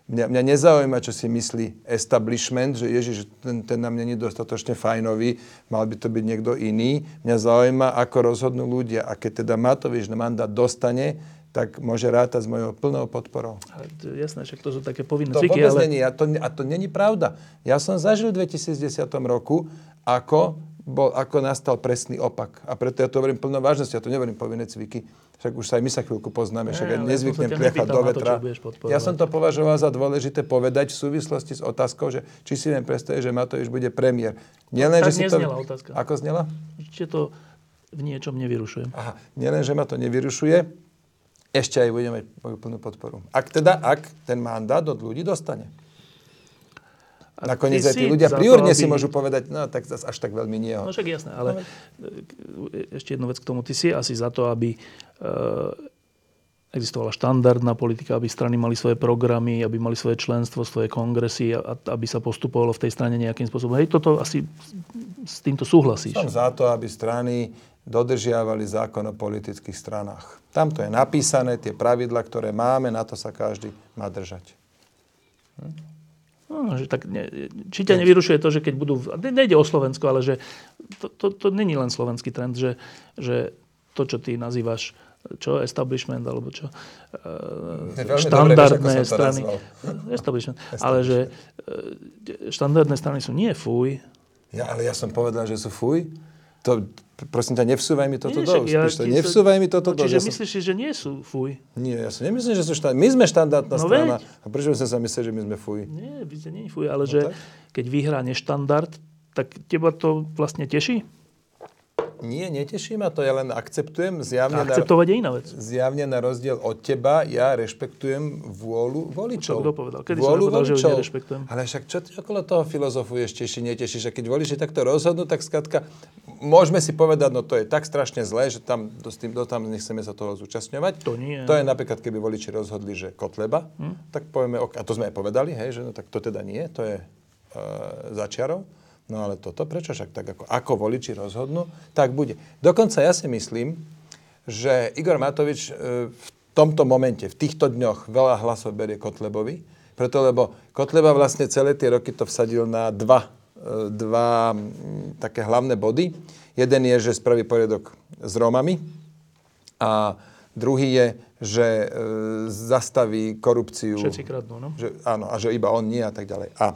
Mňa, mňa nezaujíma, čo si myslí establishment, že ježiš, ten, ten na mňa nie je dostatočne fajnový, mal by to byť niekto iný. Mňa zaujíma, ako rozhodnú ľudia. A keď teda Matovič na mandát dostane, tak môže rátať s mojou plnou podporou. To je jasné, však to sú také povinné To cviky, vôbec ale... není, a to, a to není pravda. Ja som zažil v 2010 roku, ako bol, ako nastal presný opak. A preto ja to hovorím plno vážnosti, ja to nehovorím povinné cviky. Však už sa aj my sa chvíľku poznáme, však ja nezvyknem nepýtal do to, vetra. podporovať. ja som to považoval za dôležité povedať v súvislosti s otázkou, že či si viem predstaviť, že Matovič bude premiér. Nielen, Tak že si to... otázka. Ako znela? Čiže to v niečom nevyrušuje. Aha, nielen, že ma to nevyrušuje, ešte aj budeme mať moju plnú podporu. Ak teda, ak ten mandát od ľudí dostane. A Nakoniec aj tí ľudia priorne si môžu povedať, no tak zas až tak veľmi nie. No však jasné, ale e, ešte jednu vec k tomu. Ty si asi za to, aby e, existovala štandardná politika, aby strany mali svoje programy, aby mali svoje členstvo, svoje kongresy a aby sa postupovalo v tej strane nejakým spôsobom. Hej, toto asi s týmto súhlasíš. Som za to, aby strany dodržiavali zákon o politických stranách. Tam to je napísané, tie pravidla, ktoré máme, na to sa každý má držať. No, že tak ne, či ťa nevyrušuje to, že keď budú... ne- Nejde o Slovensko, ale že to, to, to není len slovenský trend, že, že to, čo ty nazývaš čo, establishment, alebo čo, e, dobre štandardné to strany. nazval. Establishment. Ale že e, štandardné strany sú nie fuj. Ja, ale ja som povedal, že sú fuj. To, prosím ťa, nevsúvaj mi toto Nie, do úst. ja to, nevsúvaj mi toto no, do. Čiže Ja som- myslíš si, že nie sú fuj? Nie, ja si nemyslím, že sú štandardná. My sme štandardná No strana. veď. A prečo by som sa myslel, že my sme fuj? Nie, vy ste nie fuj, ale No že tak. keď vyhrá neštandard, tak teba to vlastne teší? Nie, neteší ma to, ja len akceptujem zjavne, A na, akceptovať je iná vec. zjavne na rozdiel od teba, ja rešpektujem vôľu voličov. Čo kto povedal? Kedy som vôľu nepovedal, že ju voličov. nerešpektujem? Ale však čo ty okolo toho filozofuješ, teší, netešíš? A keď voliči takto rozhodnú, tak skrátka, môžeme si povedať, no to je tak strašne zlé, že tam, do, s tým, do tam nechceme sa toho zúčastňovať. To nie. To je napríklad, keby voliči rozhodli, že Kotleba, hm? tak povieme, a to sme aj povedali, hej, že no tak to teda nie, to je uh, začiarov. No ale toto, prečo však tak ako, ako voliči rozhodnú, tak bude. Dokonca ja si myslím, že Igor Matovič e, v tomto momente, v týchto dňoch veľa hlasov berie Kotlebovi, preto lebo Kotleba vlastne celé tie roky to vsadil na dva, e, dva také hlavné body. Jeden je, že spraví poriadok s Rómami a druhý je, že e, zastaví korupciu. Všetci kradnú, no. Že, áno, a že iba on nie a tak ďalej. A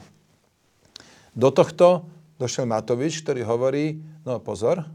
do tohto došiel Matovič, ktorý hovorí, no pozor,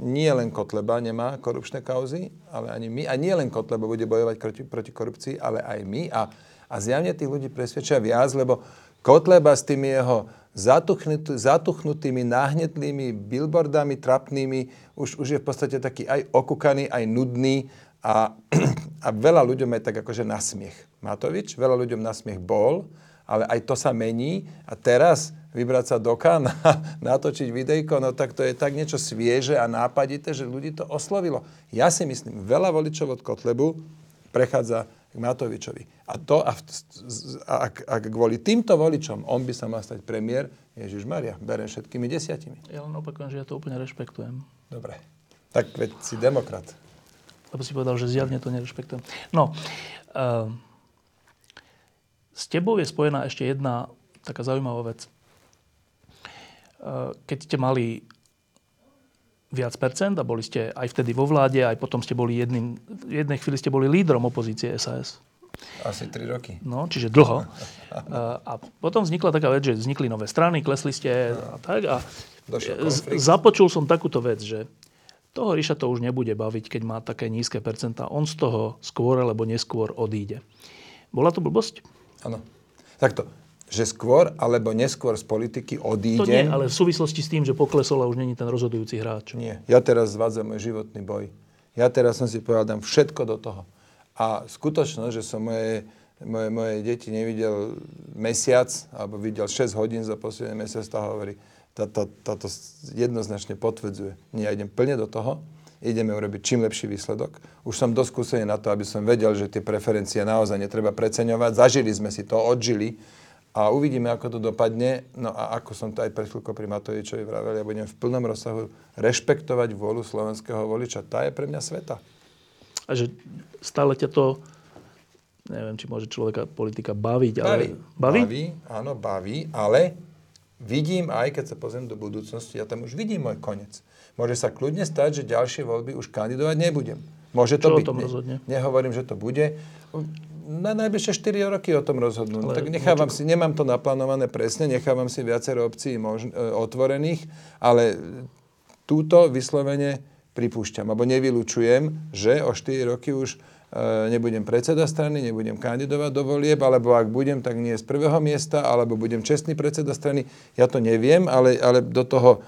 nie len Kotleba nemá korupčné kauzy, ale ani my. A nie len Kotleba bude bojovať proti, proti korupcii, ale aj my. A, a zjavne tých ľudí presvedčia viac, lebo Kotleba s tými jeho zatuchnutý, zatuchnutými, náhnetlými billboardami, trapnými, už, už je v podstate taký aj okúkaný, aj nudný a, a veľa ľuďom je tak akože na smiech. Matovič, veľa ľuďom na smiech bol, ale aj to sa mení a teraz vybrať sa do Kana, natočiť videjko, no tak to je tak niečo svieže a nápadité, že ľudí to oslovilo. Ja si myslím, veľa voličov od Kotlebu prechádza k Matovičovi. A to, a, a, ak kvôli týmto voličom on by sa mal stať premiér, Ježiš Maria, berem všetkými desiatimi. Ja len opakujem, že ja to úplne rešpektujem. Dobre. Tak veď si demokrat. Lebo si povedal, že zjavne to nerešpektujem. No, uh, s tebou je spojená ešte jedna taká zaujímavá vec. Uh, keď ste mali viac percent a boli ste aj vtedy vo vláde, aj potom ste boli jedným, v jednej chvíli ste boli lídrom opozície SAS. Asi 3 roky. No, čiže dlho. A potom vznikla taká vec, že vznikli nové strany, klesli ste a tak. A započul som takúto vec, že toho Ríša to už nebude baviť, keď má také nízke percentá. On z toho skôr alebo neskôr odíde. Bola to blbosť? Áno. Takto, že skôr alebo neskôr z politiky To odídem. nie, ale v súvislosti s tým, že poklesol a už není ten rozhodujúci hráč. Nie. Ja teraz zvádzam môj životný boj. Ja teraz som si povedal, dám všetko do toho. A skutočnosť, že som moje, moje, moje deti nevidel mesiac, alebo videl 6 hodín za posledný mesiac, to hovorí, táto, táto jednoznačne potvrdzuje. Nie, ja idem plne do toho, ideme urobiť čím lepší výsledok. Už som dosť skúsený na to, aby som vedel, že tie preferencie naozaj netreba preceňovať. Zažili sme si to, odžili a uvidíme, ako to dopadne. No a ako som to aj pred chvíľkou pri Matovičovi vravel, ja budem v plnom rozsahu rešpektovať vôľu slovenského voliča. Tá je pre mňa sveta. A že stále ťa to, neviem, či môže človeka politika baviť, ale... Baví? Baví, áno, baví, ale vidím aj, keď sa pozriem do budúcnosti, ja tam už vidím môj koniec. Môže sa kľudne stať, že ďalšie voľby už kandidovať nebudem. Môže to Čo byť. o tom rozhodne? Nehovorím, že to bude. Na najbližšie 4 roky o tom rozhodnú. Ale tak nechávam si, nemám to naplánované presne, nechávam si viacero obcí možn- e, otvorených, ale túto vyslovene pripúšťam, alebo nevylučujem, že o 4 roky už e, nebudem predseda strany, nebudem kandidovať do volieb, alebo ak budem, tak nie z prvého miesta, alebo budem čestný predseda strany. Ja to neviem, ale, ale do toho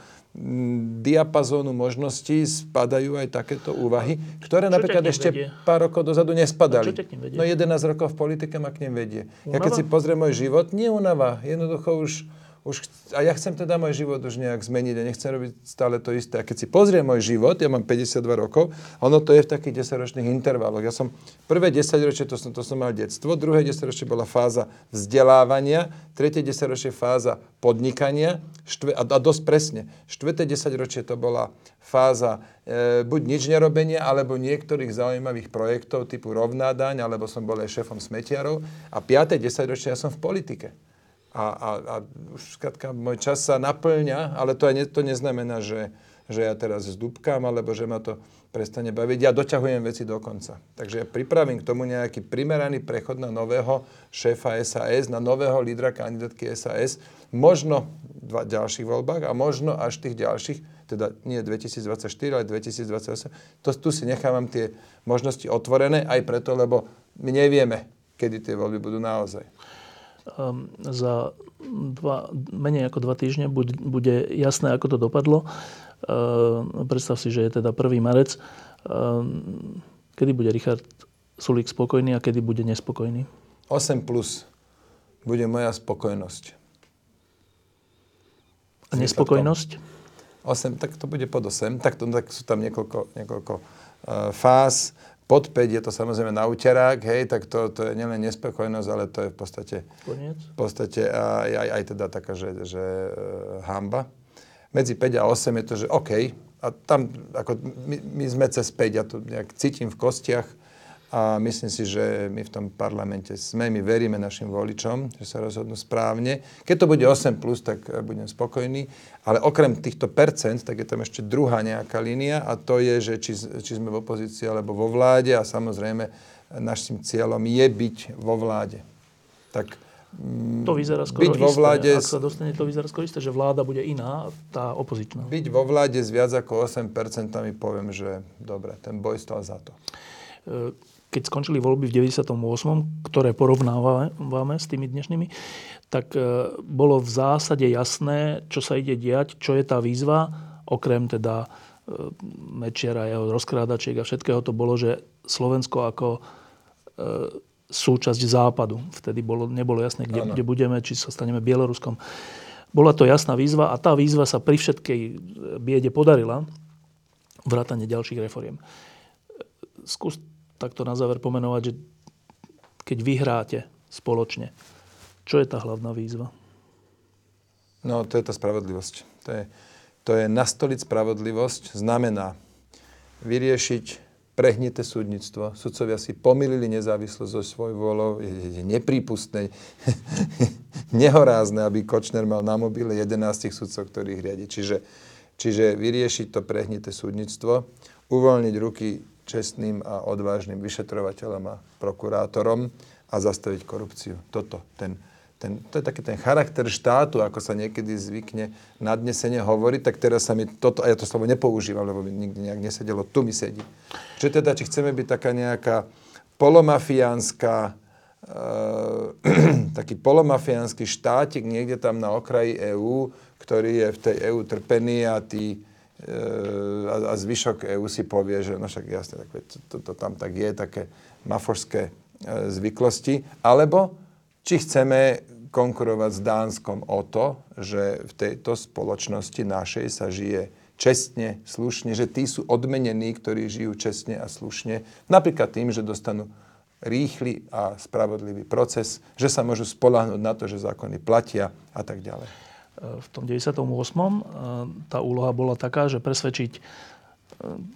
diapazónu možností spadajú aj takéto úvahy, ktoré Čo napríklad ešte vedie? pár rokov dozadu nespadali. A čo? No 11 rokov v politike ma k nim vedie. Ja Únava? keď si pozriem môj život, nie unava. Jednoducho už, už... A ja chcem teda môj život už nejak zmeniť a nechcem robiť stále to isté. A keď si pozriem môj život, ja mám 52 rokov, ono to je v takých 10-ročných intervaloch. Ja som prvé 10 ročie, to som, to som mal detstvo, druhé 10 ročie bola fáza vzdelávania, tretie 10 ročie fáza podnikania štve, a, a dosť presne. Štvrté 10 ročie to bola fáza e, buď nič nerobenia, alebo niektorých zaujímavých projektov typu rovná daň, alebo som bol aj šéfom smetiarov. A 5. 10 ročie ja som v politike. A, a, a už skratka, môj čas sa naplňa, ale to, aj ne, to neznamená, že, že ja teraz zdúbkam, alebo že ma to prestane baviť. Ja doťahujem veci do konca. Takže ja pripravím k tomu nejaký primeraný prechod na nového šéfa SAS, na nového lídra kandidátky SAS, možno v ďalších voľbách a možno až tých ďalších, teda nie 2024, ale 2028. To, tu si nechávam tie možnosti otvorené aj preto, lebo my nevieme, kedy tie voľby budú naozaj. Um, za dva, menej ako dva týždne bude, jasné, ako to dopadlo. Uh, predstav si, že je teda 1. marec. Uh, kedy bude Richard Sulík spokojný a kedy bude nespokojný? 8 plus bude moja spokojnosť. A nespokojnosť? 8, tak to bude pod 8. Tak, to, tak sú tam niekoľko, niekoľko uh, fáz. Pod 5 je to samozrejme na úterák, hej, tak to, to je nielen nespokojnosť, ale to je v podstate... Koniec? V podstate aj, aj, aj teda taká, že, že uh, hamba. Medzi 5 a 8 je to, že OK. A tam, ako my, my sme cez 5, ja to nejak cítim v kostiach a myslím si, že my v tom parlamente sme, my veríme našim voličom, že sa rozhodnú správne. Keď to bude 8+, plus, tak eh, budem spokojný. Ale okrem týchto percent, tak je tam ešte druhá nejaká línia a to je, že či, či sme v opozícii alebo vo vláde a samozrejme našim cieľom je byť vo vláde. Tak mm, To vyzerá skoro byť vo isté. vláde Ak sa dostane, to vyzerá skoro isté, že vláda bude iná, tá opozičná. byť vo vláde s viac ako 8% poviem, že dobre, ten boj stal za to. Keď skončili voľby v 98., ktoré porovnávame s tými dnešnými, tak e, bolo v zásade jasné, čo sa ide diať, čo je tá výzva, okrem teda e, Mečiara, jeho rozkrádačiek a všetkého to bolo, že Slovensko ako e, súčasť západu. Vtedy bolo, nebolo jasné, kde, kde budeme, či sa staneme Bieloruskom. Bola to jasná výzva a tá výzva sa pri všetkej biede podarila, vrátane ďalších reforiem. Skús takto na záver pomenovať, že keď vyhráte spoločne, čo je tá hlavná výzva? No, to je tá spravodlivosť. To je, to je nastoliť spravodlivosť, znamená vyriešiť prehnité súdnictvo. Sudcovia si pomýlili nezávislosť so svoj volou. Je, je, je neprípustné, nehorázne, aby Kočner mal na mobile 11 sudcov, ktorých riadi. Čiže, čiže vyriešiť to prehnité súdnictvo, uvoľniť ruky čestným a odvážnym vyšetrovateľom a prokurátorom a zastaviť korupciu. Toto, ten, ten, to je taký ten charakter štátu, ako sa niekedy zvykne nadnesene hovoriť, tak teraz sa mi toto, a ja to slovo nepoužívam, lebo mi nikdy nejak nesedelo, tu mi sedí. Čiže teda, či chceme byť taká nejaká polomafiánska, e, taký polomafiánsky štátik niekde tam na okraji EÚ, ktorý je v tej EÚ trpený a tí a, a zvyšok EU si povie, že no však jasne, tak to, to, to tam tak je, také maforské e, zvyklosti. Alebo či chceme konkurovať s Dánskom o to, že v tejto spoločnosti našej sa žije čestne, slušne, že tí sú odmenení, ktorí žijú čestne a slušne, napríklad tým, že dostanú rýchly a spravodlivý proces, že sa môžu spolahnuť na to, že zákony platia a tak ďalej. V tom 98. E, tá úloha bola taká, že presvedčiť e,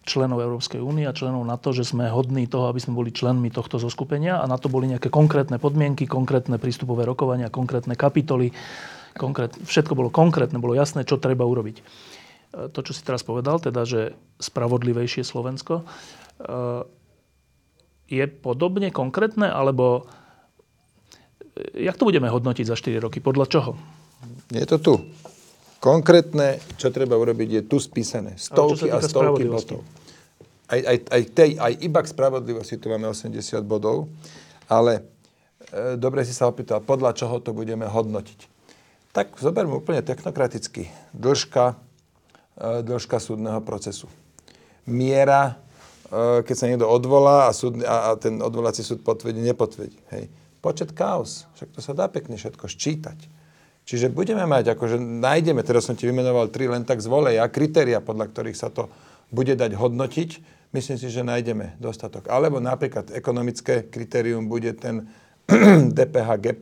členov Európskej únie a členov NATO, že sme hodní toho, aby sme boli členmi tohto zoskupenia a na to boli nejaké konkrétne podmienky, konkrétne prístupové rokovania, konkrétne kapitoly, konkrét, všetko bolo konkrétne, bolo jasné, čo treba urobiť. E, to, čo si teraz povedal, teda, že spravodlivejšie Slovensko, je podobne konkrétne, alebo jak to budeme hodnotiť za 4 roky? Podľa čoho? Je to tu. Konkrétne, čo treba urobiť, je tu spísané. Stovky a stovky bodov. Aj, aj, aj, tej, aj iba k spravodlivosti tu máme 80 bodov, ale e, dobre si sa opýtal, podľa čoho to budeme hodnotiť. Tak zoberme úplne technokraticky. Dĺžka, e, dĺžka súdneho procesu. Miera Eh, keď sa niekto odvolá a, súd, a, a ten odvolací súd potvrdí, nepotvrdí. Hej. Počet kaos, však to sa dá pekne všetko ščítať. Čiže budeme mať, akože nájdeme, teraz som ti vymenoval tri len tak z voleja, kritéria, podľa ktorých sa to bude dať hodnotiť, myslím si, že nájdeme dostatok. Alebo napríklad ekonomické kritérium bude ten DPH gap.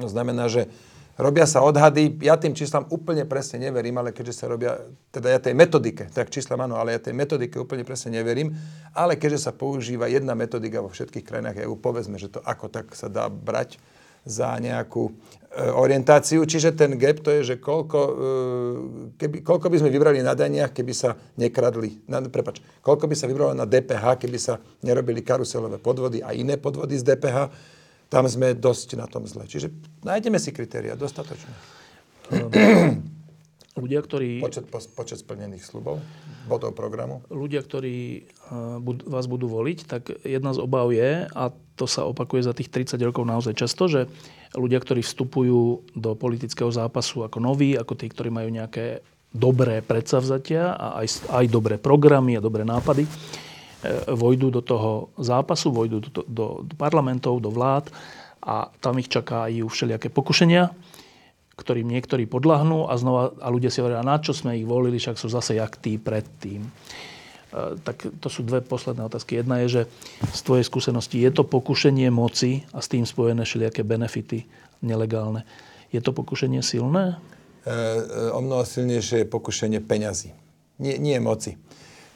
To znamená, že Robia sa odhady, ja tým číslam úplne presne neverím, ale keďže sa robia, teda ja tej metodike, tak číslam áno, ale ja tej metodike úplne presne neverím, ale keďže sa používa jedna metodika vo všetkých krajinách EU, povedzme, že to ako tak sa dá brať za nejakú orientáciu. Čiže ten gap to je, že koľko, e, keby, koľko by sme vybrali na daniach, keby sa nekradli, na, prepač, koľko by sa vybralo na DPH, keby sa nerobili karuselové podvody a iné podvody z DPH, tam sme dosť na tom zle. Čiže nájdeme si kritéria dostatočne. Ľudia, ktorí... Počet, po, počet splnených slubov, bodov programu. Ľudia, ktorí vás budú voliť, tak jedna z obav je, a to sa opakuje za tých 30 rokov naozaj často, že ľudia, ktorí vstupujú do politického zápasu ako noví, ako tí, ktorí majú nejaké dobré predsavzatia a aj, aj dobré programy a dobré nápady, E, vojdu do toho zápasu, vojdu do, do, do parlamentov, do vlád a tam ich čakajú všelijaké pokušenia, ktorým niektorí podľahnú a znova a ľudia si hovoria, na čo sme ich volili, však sú zase jak tí predtým. E, tak to sú dve posledné otázky. Jedna je, že z tvojej skúsenosti je to pokušenie moci a s tým spojené všelijaké benefity nelegálne. Je to pokušenie silné? E, e, o mnoho silnejšie je pokušenie peňazí. Nie, nie moci.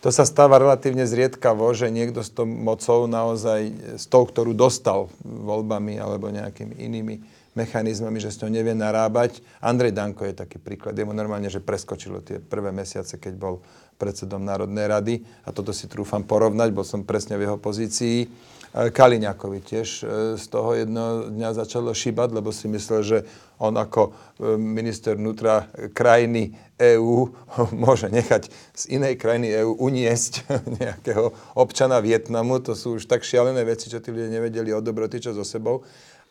To sa stáva relatívne zriedkavo, že niekto s tou mocou naozaj, s tou, ktorú dostal voľbami alebo nejakými inými mechanizmami, že s ňou nevie narábať. Andrej Danko je taký príklad. Jemu normálne, že preskočilo tie prvé mesiace, keď bol predsedom Národnej rady. A toto si trúfam porovnať, bol som presne v jeho pozícii. Kaliňakovi tiež e, z toho jedného dňa začalo šíbať, lebo si myslel, že on ako e, minister vnútra krajiny EÚ môže nechať z inej krajiny EÚ uniesť nejakého občana Vietnamu. To sú už tak šialené veci, čo tí ľudia nevedeli od dobroty, čo so sebou.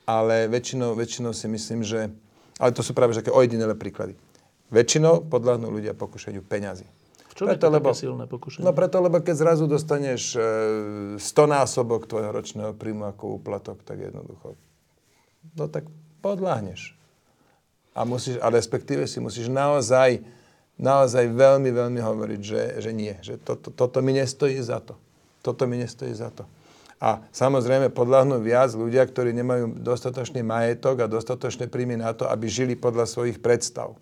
Ale väčšinou, väčšinou si myslím, že... Ale to sú práve také ojedinelé príklady. Väčšinou podľahnú ľudia pokušeniu peňazí. Čo preto, je to lebo, silné pokušenie? No preto, lebo keď zrazu dostaneš e, 100 násobok tvojho ročného príjmu ako úplatok, tak jednoducho, no tak podľahneš. A, musíš, a respektíve si musíš naozaj, naozaj veľmi, veľmi hovoriť, že, že nie. Že to, to, toto mi nestojí za to. Toto mi nestojí za to. A samozrejme podľahnú viac ľudia, ktorí nemajú dostatočný majetok a dostatočné príjmy na to, aby žili podľa svojich predstav.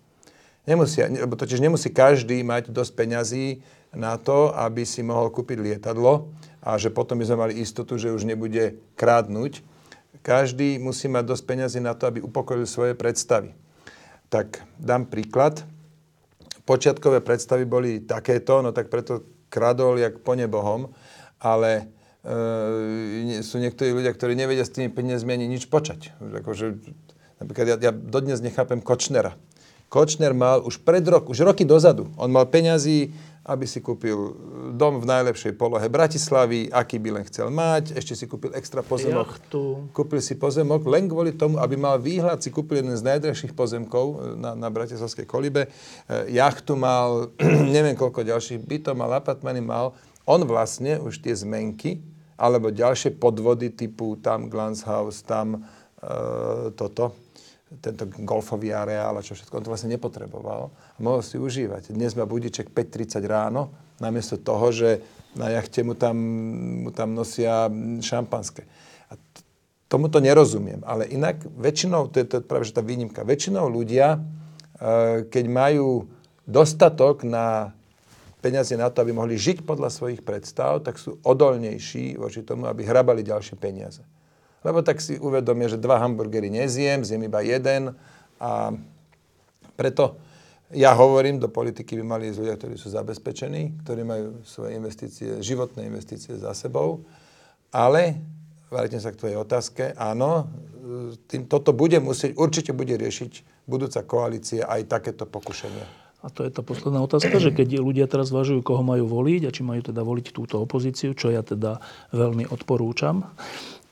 Nemusia, lebo totiž nemusí každý mať dosť peňazí na to, aby si mohol kúpiť lietadlo a že potom by sme mali istotu, že už nebude krádnuť. Každý musí mať dosť peňazí na to, aby upokojil svoje predstavy. Tak dám príklad. Počiatkové predstavy boli takéto, no tak preto kradol jak po nebohom, ale sú niektorí ľudia, ktorí nevedia s tými peniazmi ani nič počať. Akože, napríklad ja, ja dodnes nechápem Kočnera Kočner mal už pred rok, už roky dozadu, on mal peňazí, aby si kúpil dom v najlepšej polohe Bratislavy, aký by len chcel mať, ešte si kúpil extra pozemok. Jachtu. Kúpil si pozemok len kvôli tomu, aby mal výhľad, si kúpil jeden z najdražších pozemkov na, na Bratislavskej kolibe, e, jachtu mal, neviem koľko ďalších bytov mal, apartmany mal. On vlastne už tie zmenky, alebo ďalšie podvody typu tam Glance tam e, toto, tento golfový areál a čo všetko, on to vlastne nepotreboval mohol si užívať. Dnes má budiček 5.30 ráno, namiesto toho, že na jachte mu tam, mu tam nosia šampanské. A t- tomuto nerozumiem, ale inak väčšinou, to je to práve že tá výnimka, väčšinou ľudia, e, keď majú dostatok na peniaze na to, aby mohli žiť podľa svojich predstav, tak sú odolnejší voči tomu, aby hrabali ďalšie peniaze. Lebo tak si uvedomia, že dva hamburgery nezjem, zjem iba jeden a preto ja hovorím, do politiky by mali ísť ľudia, ktorí sú zabezpečení, ktorí majú svoje investície, životné investície za sebou, ale vrátim sa k tvojej otázke, áno, tým, toto bude musieť, určite bude riešiť budúca koalícia aj takéto pokušenia. A to je tá posledná otázka, že keď ľudia teraz zvažujú, koho majú voliť a či majú teda voliť túto opozíciu, čo ja teda veľmi odporúčam,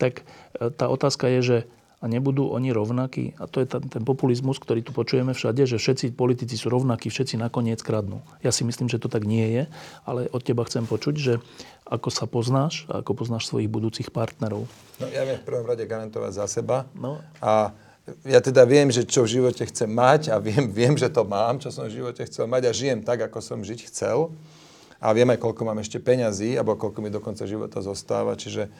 tak e, tá otázka je, že a nebudú oni rovnakí. A to je ten, ten populizmus, ktorý tu počujeme všade, že všetci politici sú rovnakí, všetci nakoniec kradnú. Ja si myslím, že to tak nie je, ale od teba chcem počuť, že ako sa poznáš a ako poznáš svojich budúcich partnerov. No ja viem v prvom rade garantovať za seba. No. A ja teda viem, že čo v živote chcem mať a viem, viem, že to mám, čo som v živote chcel mať a žijem tak, ako som žiť chcel. A viem aj, koľko mám ešte peňazí, alebo koľko mi do konca života zostáva. Čiže e,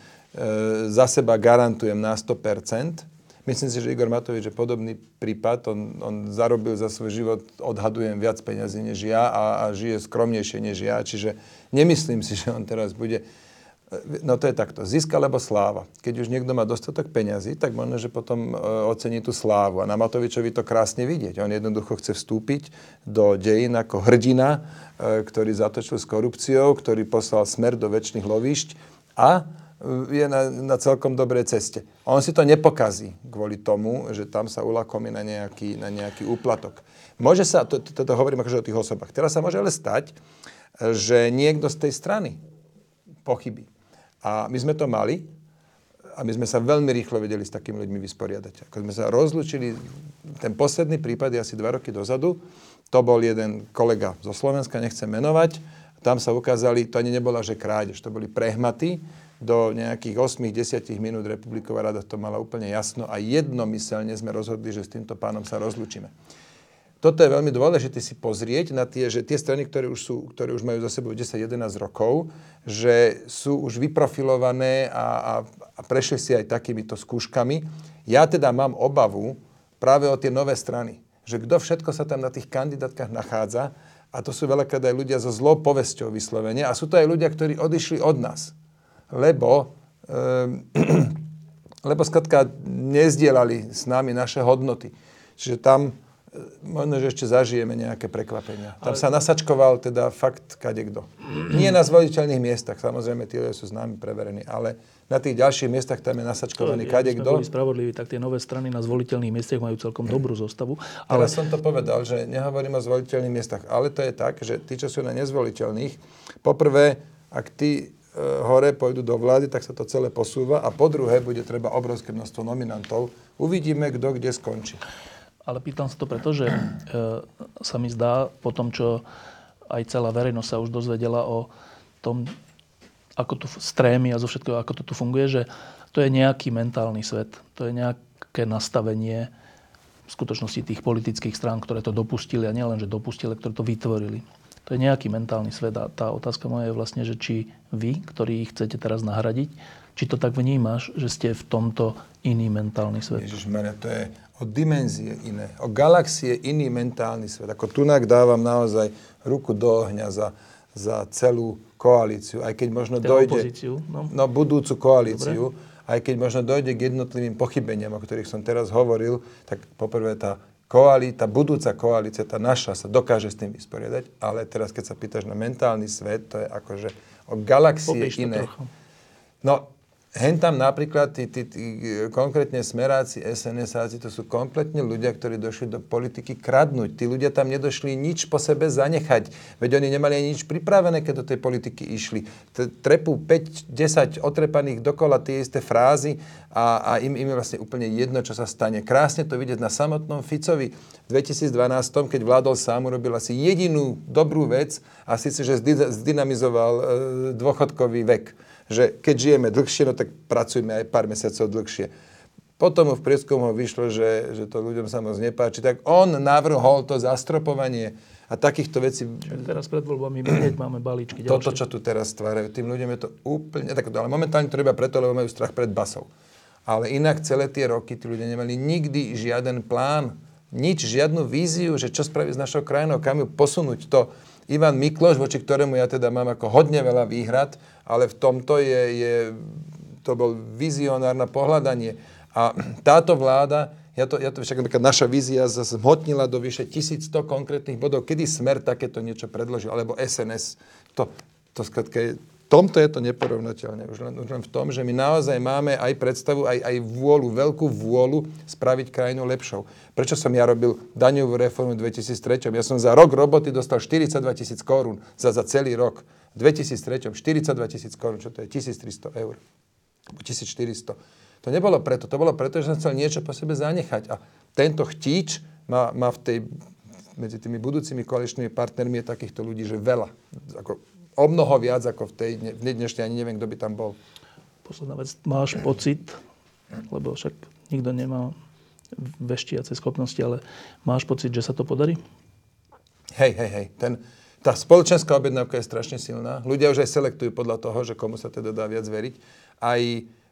za seba garantujem na 100%. Myslím si, že Igor Matovič je podobný prípad. On, on zarobil za svoj život, odhadujem, viac peňazí než ja a, a žije skromnejšie než ja. Čiže nemyslím si, že on teraz bude... No to je takto. Zisk alebo sláva. Keď už niekto má dostatok peňazí, tak možno, že potom e, ocení tú slávu. A na Matovičovi to krásne vidieť. On jednoducho chce vstúpiť do dejín ako hrdina, e, ktorý zatočil s korupciou, ktorý poslal smer do väčšných lovišť a je na, na celkom dobrej ceste. On si to nepokazí kvôli tomu, že tam sa ulakomí na nejaký, na nejaký úplatok. Môže sa, to, to, to hovorím akože o tých osobách, teraz sa môže ale stať, že niekto z tej strany pochybí. A my sme to mali a my sme sa veľmi rýchlo vedeli s takými ľuďmi vysporiadať. Ako sme sa rozlúčili, ten posledný prípad je asi dva roky dozadu, to bol jeden kolega zo Slovenska, nechcem menovať, tam sa ukázali, to ani nebola, že krádež, to boli prehmaty, do nejakých 8-10 minút Republiková rada to mala úplne jasno a jednomyselne sme rozhodli, že s týmto pánom sa rozlučíme. Toto je veľmi dôležité si pozrieť na tie, že tie strany, ktoré už, sú, ktoré už majú za sebou 10-11 rokov, že sú už vyprofilované a, a, a prešli si aj takýmito skúškami. Ja teda mám obavu práve o tie nové strany. Že kto všetko sa tam na tých kandidátkach nachádza, a to sú veľakrát aj ľudia so zlou povesťou vyslovene, a sú to aj ľudia, ktorí odišli od nás lebo, um, lebo skratka nezdielali s nami naše hodnoty. Čiže tam možno, že ešte zažijeme nejaké prekvapenia. Tam sa nasačkoval teda fakt kadekto. Nie na zvoliteľných miestach, samozrejme, tí ľudia sú s nami preverení, ale na tých ďalších miestach tam je nasačkovaný ja, kadekto. boli spravodliví, tak tie nové strany na zvoliteľných miestach majú celkom dobrú zostavu. Ale... Ale som to povedal, že nehovorím o zvoliteľných miestach, ale to je tak, že tí, čo sú na nezvoliteľných, poprvé, ak ty E, hore pôjdu do vlády, tak sa to celé posúva a po druhé bude treba obrovské množstvo nominantov. Uvidíme, kto kde skončí. Ale pýtam sa to preto, že e, sa mi zdá po tom, čo aj celá verejnosť sa už dozvedela o tom, ako tu strémy a zo všetkého, ako to tu funguje, že to je nejaký mentálny svet. To je nejaké nastavenie v skutočnosti tých politických strán, ktoré to dopustili a nielen, že dopustili, ktoré to vytvorili. To je nejaký mentálny svet a tá otázka moja je vlastne, že či vy, ktorí ich chcete teraz nahradiť, či to tak vnímaš, že ste v tomto iný mentálny svet? Ježišmarja, to je o dimenzie iné, o galaxie iný mentálny svet. Ako tunak dávam naozaj ruku do ohňa za, za celú koalíciu, aj keď možno teda dojde... Opozíciu, no. no budúcu koalíciu, Dobre. aj keď možno dojde k jednotlivým pochybeniam, o ktorých som teraz hovoril, tak poprvé tá koalí, tá budúca koalícia, tá naša, sa dokáže s tým vysporiadať, ale teraz, keď sa pýtaš na mentálny svet, to je akože o galaxie iné. trochu. No, hen tam napríklad tí, tí, tí konkrétne smeráci, SNSáci, to sú kompletne ľudia, ktorí došli do politiky kradnúť. Tí ľudia tam nedošli nič po sebe zanechať. Veď oni nemali ani nič pripravené, keď do tej politiky išli. Trepú 5-10 otrepaných dokola tie isté frázy a, a im, im je vlastne úplne jedno, čo sa stane. Krásne to vidieť na samotnom Ficovi. V 2012, keď vládol sám, urobil asi jedinú dobrú vec a síce, že zdynamizoval e, dôchodkový vek že keď žijeme dlhšie, no tak pracujeme aj pár mesiacov dlhšie. Potom v prieskumu vyšlo, že, že to ľuďom sa moc nepáči, tak on navrhol to zastropovanie a takýchto vecí... Čiže teraz pred voľbami hneď máme balíčky ďalšie. Toto, čo tu teraz stvárajú, tým ľuďom je to úplne takto. Ale momentálne to robia preto, lebo majú strach pred basou. Ale inak celé tie roky tí ľudia nemali nikdy žiaden plán, nič, žiadnu víziu, že čo spraviť s našou krajinou, kam ju posunúť to. Ivan Mikloš, voči ktorému ja teda mám ako hodne veľa výhrad, ale v tomto je, je to bol vizionárne pohľadanie. A táto vláda, ja to, ja to však naša vízia zhmotnila do vyše 1100 konkrétnych bodov, kedy Smer takéto niečo predložil, alebo SNS. To, to skratke je tomto je to neporovnateľné. Už len, už len v tom, že my naozaj máme aj predstavu, aj, aj vôľu, veľkú vôľu spraviť krajinu lepšou. Prečo som ja robil daňovú reformu v 2003? Ja som za rok roboty dostal 42 tisíc korún za, za celý rok. V 2003 42 tisíc korún, čo to je 1300 eur. 1400. To nebolo preto, to bolo preto, že som chcel niečo po sebe zanechať. A tento chtíč má, má v tej, medzi tými budúcimi koaličnými partnermi je takýchto ľudí, že veľa. Ako o mnoho viac ako v tej dnešnej, ani neviem, kto by tam bol. Posledná vec, máš pocit, lebo však nikto nemá veštiace schopnosti, ale máš pocit, že sa to podarí? Hej, hej, hej. Ten, tá spoločenská objednávka je strašne silná. Ľudia už aj selektujú podľa toho, že komu sa teda dá viac veriť. Aj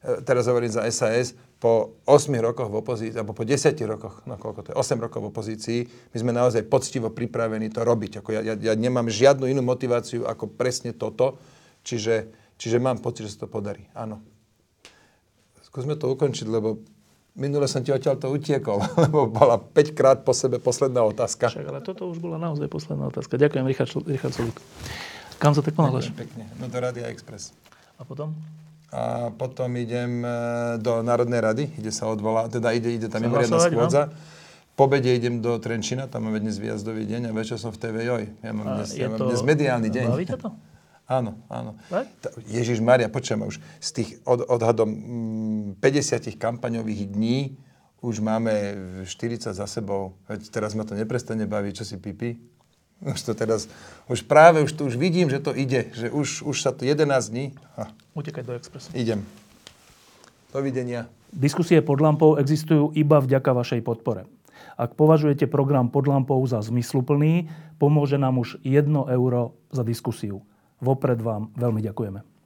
teraz hovorím za SAS, po 8 rokoch v opozícii, alebo po 10 rokoch, no koľko to je, 8 rokov v opozícii, my sme naozaj poctivo pripravení to robiť. Ako ja, ja, ja nemám žiadnu inú motiváciu ako presne toto, čiže, čiže mám pocit, že sa to podarí. Áno. Skúsme to ukončiť, lebo minule som ti odtiaľ to utiekol, lebo bola 5 krát po sebe posledná otázka. Však, ale toto už bola naozaj posledná otázka. Ďakujem, Richard, Richard Solík. Kam sa tak ponáhľaš? Pekne, no do Radia Express. A potom? A potom idem e, do Národnej rady, kde sa odvolá, teda ide, ide tam mimoriadná schôdza. No? Po obede idem do Trenčina, tam máme dnes výjazdový deň a večer som v TVJ. Ja mám dnes, ja mám dnes mediálny deň. Baví to? Áno, áno. Ježiš Maria, počujem, už z tých od, odhadom 50 mm, kampaňových dní už máme 40 za sebou. Veď teraz ma to neprestane baviť, čo si pipi. Už to teraz, už práve, už tu už vidím, že to ide, že už, už sa to 11 dní. Ha. Utekaj do Expressu. Idem. Dovidenia. Diskusie pod lampou existujú iba vďaka vašej podpore. Ak považujete program pod lampou za zmysluplný, pomôže nám už 1 euro za diskusiu. Vopred vám veľmi ďakujeme.